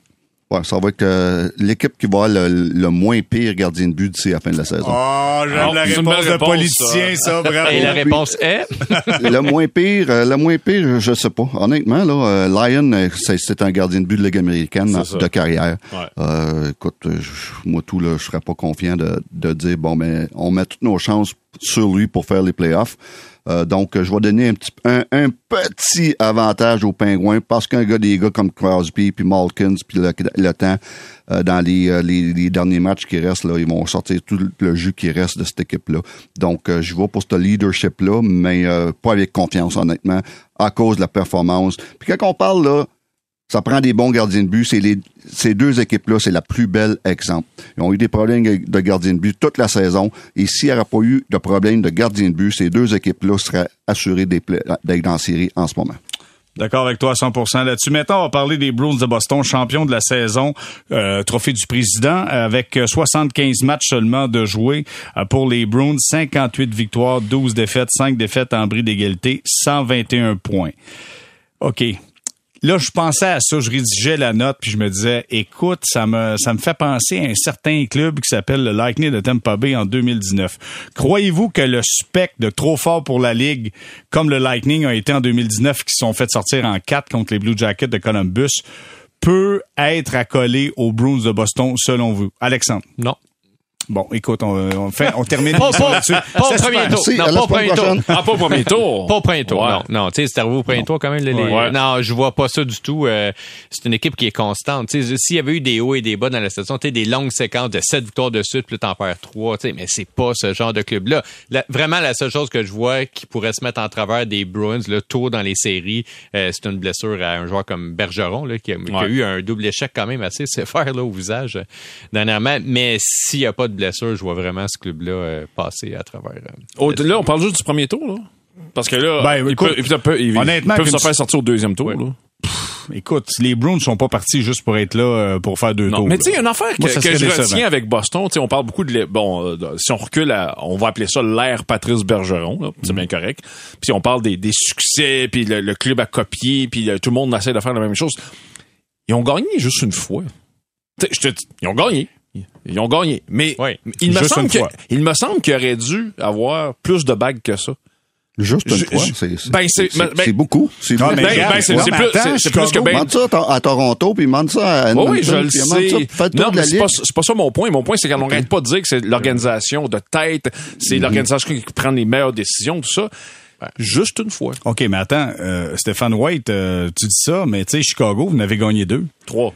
D: Ouais, ça va être euh, l'équipe qui va avoir le, le moins pire gardien de but d'ici à la fin de la saison.
B: Oh, j'aime
C: Oh,
B: la réponse de politicien, ça, bravo.
F: Et la réponse est,
D: le moins pire, euh, le moins pire, je sais pas. Honnêtement, là, euh, Lyon, euh, c'est, un gardien de but de Ligue américaine en- de carrière.
C: Ouais.
D: Euh, écoute, moi tout là, je serais pas confiant de, de dire bon ben on met toutes nos chances sur lui pour faire les playoffs. Euh, donc, je vais donner un petit, un, petit avantage aux Pingouins parce qu'un gars, des gars comme Crosby puis Malkins puis le, temps euh, dans les, euh, les, les derniers matchs qui restent là, ils vont sortir tout le jus qui reste de cette équipe-là. Donc, euh, je vais pour ce leadership-là, mais euh, pas avec confiance honnêtement, à cause de la performance. Puis quand on parle là, ça prend des bons gardiens de but. C'est les, ces deux équipes-là, c'est la plus belle exemple. Ils ont eu des problèmes de gardiens de but toute la saison. Et s'il n'y aurait pas eu de problème de gardien de but, ces deux équipes-là seraient assurées d'être la série en ce moment.
B: D'accord avec toi à 100% là-dessus. Maintenant, on va parler des Bruins de Boston, champions de la saison, euh, trophée du président, avec euh, 75 matchs seulement de jouer euh, pour les Bruins, 58 victoires, 12 défaites, 5 défaites en bris d'égalité, 121 points. OK. Là, je pensais à ça, je rédigeais la note, puis je me disais, écoute, ça me, ça me fait penser à un certain club qui s'appelle le Lightning de Tampa Bay en 2019. Croyez-vous que le spectre de trop fort pour la Ligue, comme le Lightning a été en 2019, qui se sont fait sortir en 4 contre les Blue Jackets de Columbus, peut être accolé aux Bruins de Boston, selon vous? Alexandre?
F: non.
B: Bon, écoute, on, on fait, on termine
F: Pas, au premier tour. Non,
D: la
F: pas au premier tour.
C: Ah, pas au premier tour.
F: Pas au premier tour,
C: Ouais.
F: non. Non, tu sais, c'est arrivé au premier tour quand même. les- les-
C: Ouais.
F: Non, je vois pas ça du tout. Euh, c'est une équipe qui est constante. Tu sais, s'il y avait eu des hauts et des bas dans la saison, tu sais, des longues séquences de 7 victoires de suite, puis t'en perds 3, tu sais, mais c'est pas ce genre de club-là. La- vraiment, la seule chose que je vois qui pourrait se mettre en travers des Bruins, le tour dans les séries, euh, c'est une blessure à un joueur comme Bergeron, là, qui, a, qui a
C: Ouais.
F: eu un double échec quand même assez sévère là, au visage euh, dernièrement. Mais s'il y a pas de blessure, je vois vraiment ce club-là euh, passer à travers. euh,
C: Oh, là, on parle juste du premier tour, là. Parce que là,
B: Ben,
C: ils,
B: écoute,
C: peuvent, ils peuvent- ils-
B: honnêtement,
C: ils peuvent se faire sortir au deuxième tour. Là.
B: Écoute, les Bruins sont pas partis juste pour être là euh, pour faire deux
C: Non,
B: tours.
C: mais tu sais, une affaire que,
B: Moi,
C: que je
B: décevant.
C: retiens avec Boston, tu sais, on parle beaucoup de bon, euh, de- si on recule, à- on va appeler ça l'ère Patrice Bergeron, là,
B: Mm.
C: c'est bien correct. Puis on parle des, des succès, puis le, le club a copié, puis tout le monde essaie de faire la même chose. Ils ont gagné juste une fois. Tu sais, je te dis, ils ont gagné. Ils ont gagné. Mais
F: Oui.
C: il, me semble que, il me semble qu'il aurait dû avoir plus de bagues que ça.
D: Juste une
C: Je-
D: fois, c'est,
C: ben, c'est-
D: c'est-
C: ben,
D: c'est beaucoup. C'est
C: Ben, ben, plus, que ben.
D: Mande ça à Tor- à Toronto, puis mande ça à
C: Oui,
D: Edmonton,
C: oui, je le
D: ça,
C: sais. Non, mais pas, c'est pas ça mon point. Mon point, c'est qu'on n'arrête pas de dire que c'est l'organisation de tête, c'est
D: Mhm.
C: l'organisation qui prend les meilleures décisions, tout ça. Juste une fois.
B: OK, mais attends, euh, Stéphane White, euh, tu dis ça, mais tu sais, Chicago, vous n'avez gagné deux.
C: Trois.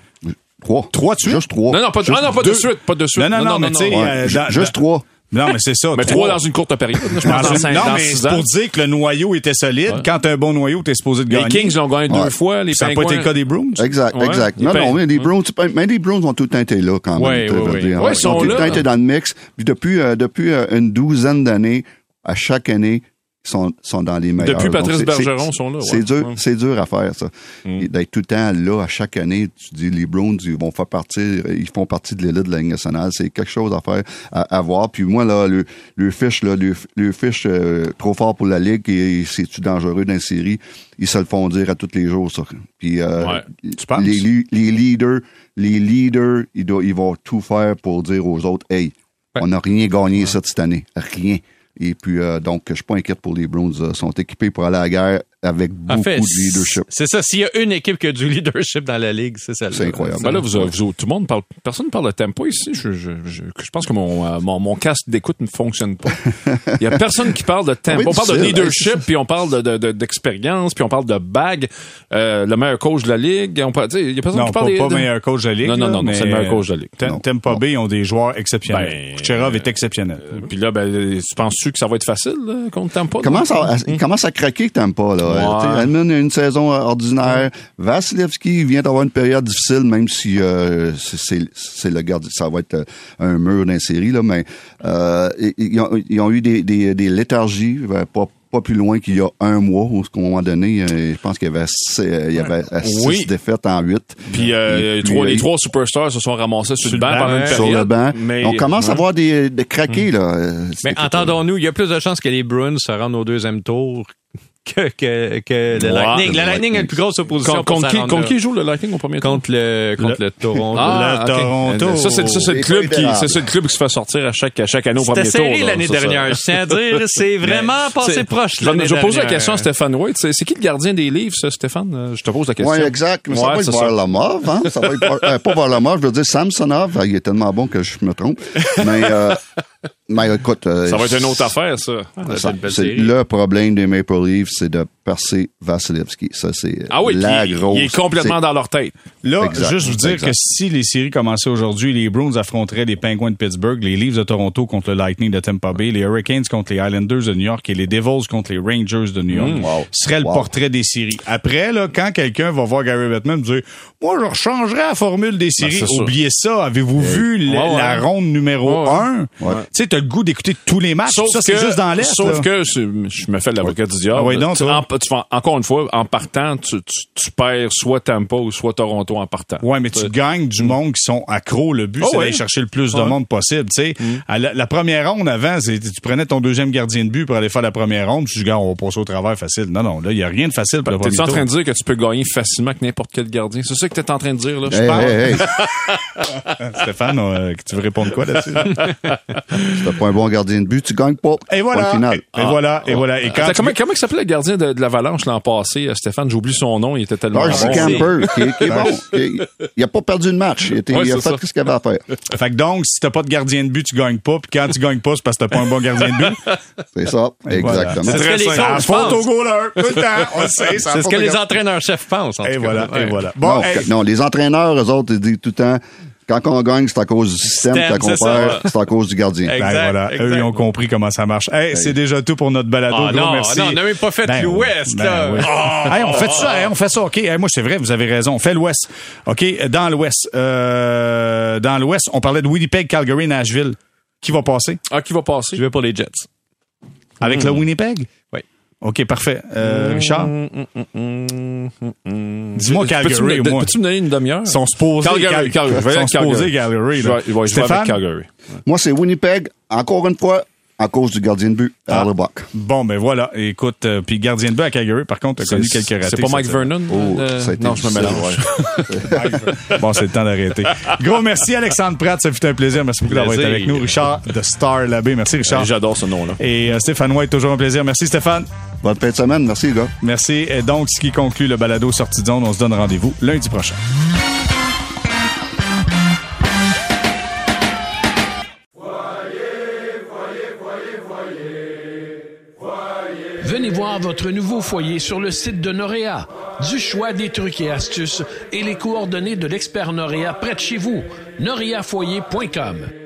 D: Trois.
B: Trois de suite?
D: Juste trois.
C: Non, non, pas, de,
D: Juste
C: ah, non, pas de
B: deux.
C: suite. Pas de suite.
B: Non, non, non, mais tu sais,
D: Ouais, ju-
B: dans-
D: juste trois.
B: Non, mais c'est ça.
C: Mais trois dans une courte période. Je pense
B: Dans
C: dans
B: une-
C: cinq-
B: non,
C: dans
B: mais c'est pour dire que le noyau était solide.
C: Ouais.
B: Quand t'as un bon noyau, t'es supposé de
C: Les
B: gagner.
C: Kings l'ont gagné
D: Ouais.
C: deux fois. Les
B: Ça n'a pas été le cas des Bruins?
D: Exact,
C: Ouais.
D: exact.
C: Les
D: Non, non, mais les Browns, mais les Browns ont tout le temps été là quand même.
F: Ouais.
D: dire.
C: Ouais, ils sont
D: ont tout le temps été dans le mix. Puis depuis, euh, depuis euh, une douzaine d'années, à chaque année, sont, sont dans les meilleurs.
C: Depuis Patrice
D: Donc,
C: Bergeron sont là, ouais.
D: C'est dur,
C: Ouais.
D: c'est dur à faire, ça.
C: Mm.
D: D'être tout le temps là, à chaque année, tu dis, les Browns, ils vont faire partie, ils font partie de l'élite de la Ligue nationale. C'est quelque chose à faire, à, à voir. Puis moi, là, le, le fiche, là, le, le fiche euh, trop fort pour la Ligue et c'est-tu dangereux dans la série, ils se le font dire à tous les jours, ça. Puis, euh,
C: Ouais.
B: Tu penses?
D: les, les leaders, les leaders, ils, doivent, ils vont tout faire pour dire aux autres, hey, on n'a rien gagné ça cette année, rien. Et puis euh, donc, je suis pas inquiète pour les Browns. euh, sont équipés pour aller à la guerre avec
F: En
D: beaucoup
F: fait,
D: de leadership.
F: c'est ça. S'il y a une équipe qui a du leadership dans la ligue, c'est celle-là.
D: C'est incroyable.
C: Ben là, vous, vous- tout le monde parle, personne ne parle de tempo ici. Je, je, je, je pense que mon, euh, mon, mon casque d'écoute ne fonctionne pas. Il y a personne qui parle de tempo.
D: Oui,
C: on parle de leadership, puis on parle de, de, de- d'expérience, puis on parle de bague, euh, le meilleur coach de la ligue. On parle, il y a personne
B: Non,
C: qui
B: pas,
C: parle des-
B: pas
C: de-
B: meilleur coach de la Ligue.
C: Non, non, non, c'est le meilleur coach de la Ligue.
B: Tem-
D: Non.
B: Tampa Bay ont des joueurs exceptionnels.
C: Ben,
B: Kucherov
C: euh,
B: est exceptionnel.
C: Puis là, ben, tu penses-tu que ça va être facile là, contre Tampa?
D: Comment ça, il commence à craquer, pas, là?
C: Ouais.
D: Edmund a une saison ordinaire. Vasilevski vient d'avoir une période difficile, même si euh, c'est- le gardien, ça va être euh, un mur dans la série, là, mais euh, ils, ont, ils ont eu des, des, des léthargies, pas, pas plus loin qu'il y a un mois, où, à un moment donné, je pense qu'il y avait, six- il y avait six
C: Oui.
D: défaites en huit.
C: Puis, euh,
D: Et puis,
C: trois- les trois superstars se sont ramassés sur, le banc pendant une
B: ouais.
C: période.
D: sur le banc.
C: Mais,
D: On commence à voir des, des craqués, là. Euh,
F: Mais entendons-nous, il y a plus de chances que les Bruins se rendent au deuxième tour que, que, que le
C: Ouais.
F: Lightning. Le
D: Le
F: Lightning a une plus grosse opposition
C: Contre,
F: pour
C: contre qui, contre qui joue le Lightning au premier tour?
F: Contre le, contre le, Toronto.
C: Ah,
B: Le. Toronto.
C: Ça, c'est, ça, c'est le club qui, ça, c'est le club qui se fait sortir à chaque, à chaque année au premier
F: C'était
C: tour.
F: serré
C: là.
F: l'année dernière. Je tiens à dire, c'est vraiment passé
C: C'est-
F: proche.
C: Je, vais- poser la question à Stéphane White. C'est, c'est qui le gardien des livres, ça, Stéphane? Euh, Je te pose la question.
D: Oui, exact. Mais ça va être
C: c'est.
D: Varlamov, hein? Ça va être, euh, pas Varlamov, je veux dire Samsonov. Il est tellement bon que je me trompe. Mais, euh, mais écoute. euh,
C: Ça va être une autre affaire, ça.
F: c'est
D: le problème des Maple Leafs, c'est de percer Vasilevski. Ça, c'est
C: Ah oui,
D: la
C: il,
D: grosse.
C: il est complètement dans leur tête.
B: Là,
D: Exact,
B: juste vous dire
D: exact.
B: que si les séries commençaient aujourd'hui, les Bruins affronteraient les Penguins de Pittsburgh, les Leafs de Toronto contre le Lightning de Tampa Bay, les Hurricanes contre les Islanders de New York et les Devils contre les Rangers de New York.
D: wow.
B: Ce serait le
D: Wow.
B: portrait des séries. Après, là, quand quelqu'un va voir Gary Bettman dire Moi, je rechangerais la formule des séries,
C: c'est sûr.
B: oubliez ça. Avez-vous vu
C: ouais.
B: la ronde numéro
C: Ouais, ouais.
B: 1?
D: Ouais.
B: Tu sais, t'as le goût d'écouter tous les matchs.
C: Sauf
B: ça, c'est
C: que-
B: juste dans l'Est.
C: Sauf
B: là.
C: que je me fais de l'avocat du diable.
B: Ah oui,
C: Tu- en- tu encore une fois, en partant, tu, tu, tu perds soit Tampa ou soit Toronto en partant.
B: Ouais, mais tu gagnes du monde qui sont accros. Le but,
C: Oh,
B: c'est
C: ouais.
B: d'aller chercher le plus de
C: Ouais.
B: monde possible. Tu sais, À la, la première ronde avant, c'est- tu prenais ton deuxième gardien de but pour aller faire la première ronde. Tu dis, gars, on va passer au travers facile. Non, non, là, il y a rien de facile pour le premier
C: T'es en train de dire que tu peux gagner facilement que n'importe quel gardien? C'est ça que t'es en train de dire, là? Je
D: Hey,
C: parle.
D: hey, hey.
B: Stéphane, euh, tu veux répondre quoi là-dessus?
D: Si t'as pas un bon gardien de but, tu gagnes pas.
B: et voilà.
D: Point final.
B: Et, et voilà. Et voilà. Et quand
C: Attends,
B: tu-
C: comment, comment il s'appelait le gardien de, de l'Avalanche l'an passé, euh, Stéphane? J'oublie son nom, il était tellement
D: Darcy
C: bon.
D: Camper, qui, est- qui est bon. Qui- il a pas perdu de match. Il, était-
C: Ouais,
D: il a fait
C: ça.
D: ce qu'il avait à faire.
B: Fait que donc, si t'as pas de gardien de but, tu gagnes pas. Puis quand tu gagnes pas, c'est parce que t'as pas un bon gardien de but.
D: C'est ça.
B: Voilà.
D: Exactement.
F: C'est ce que les
B: simple.
F: coachs
B: faute au
F: pensent.
B: goaler. Tout le temps. On le sait.
F: C'est ce que les entraîneurs-chefs pensent. en
B: Et voilà. Et voilà. Bon,
D: non, les entraîneurs, eux autres, ils disent tout le temps, quand on gagne, c'est à cause du système,
F: Système,
D: quand on
F: c'est ça.
D: perd, c'est à cause du gardien.
F: Exact.
B: Ben voilà, eux, ils ont compris comment ça marche. Hey, c'est déjà tout pour notre balado.
F: Ah
B: Gros
F: non,
B: merci.
F: non, on n'a même pas fait
B: Ben,
F: l'Ouest,
B: ben
F: là.
B: oui. Hey, on fait ça, hey, on fait ça. OK, Hey, moi c'est vrai, vous avez raison. On fait l'Ouest. OK, dans l'Ouest, euh, dans l'Ouest, on parlait de Winnipeg, Calgary, Nashville. Qui va passer?
C: Ah, qui va passer?
F: Je vais pour les Jets.
B: avec le Winnipeg?
F: Oui.
B: OK, parfait. Euh, Richard, dis-moi
C: Peux-tu
B: Calgary,
C: me-
B: moi.
C: Peux-tu me donner une demi-heure?
B: Ils sont supposés
C: Calgary,
B: Cal-
C: Calgary. Je vais
B: sont
C: avec Calgary.
B: supposés Calgary.
C: Je
B: là.
C: vais, je vais- je vais avec? Calgary.
D: Moi, c'est Winnipeg, encore une fois, à cause du gardien de but,
B: Ah. Bon, ben voilà. Écoute, euh, puis gardien de but à Calgary, par contre, t'as connu quelques ratés.
C: C'est pas Mike Vernon?
D: Oh,
C: euh,
D: a
C: non, je me mélange.
B: Bon, c'est le temps d'arrêter. Gros merci, Alexandre Pratt. Ça fut un plaisir. Merci beaucoup d'avoir été avec nous. Richard de Star Labbé. Merci, Richard.
C: J'adore ce nom-là.
B: Et euh, Stéphane White, toujours un plaisir. Merci, Stéphane.
D: Bonne fin de semaine. Merci, les gars.
B: Merci. Et donc, ce qui conclut le balado Sortie de zone, on se donne rendez-vous lundi prochain.
A: Votre nouveau foyer sur le site de Noréa. Du choix des trucs et astuces et les coordonnées de l'expert Noréa près de chez vous. noreafoyer.com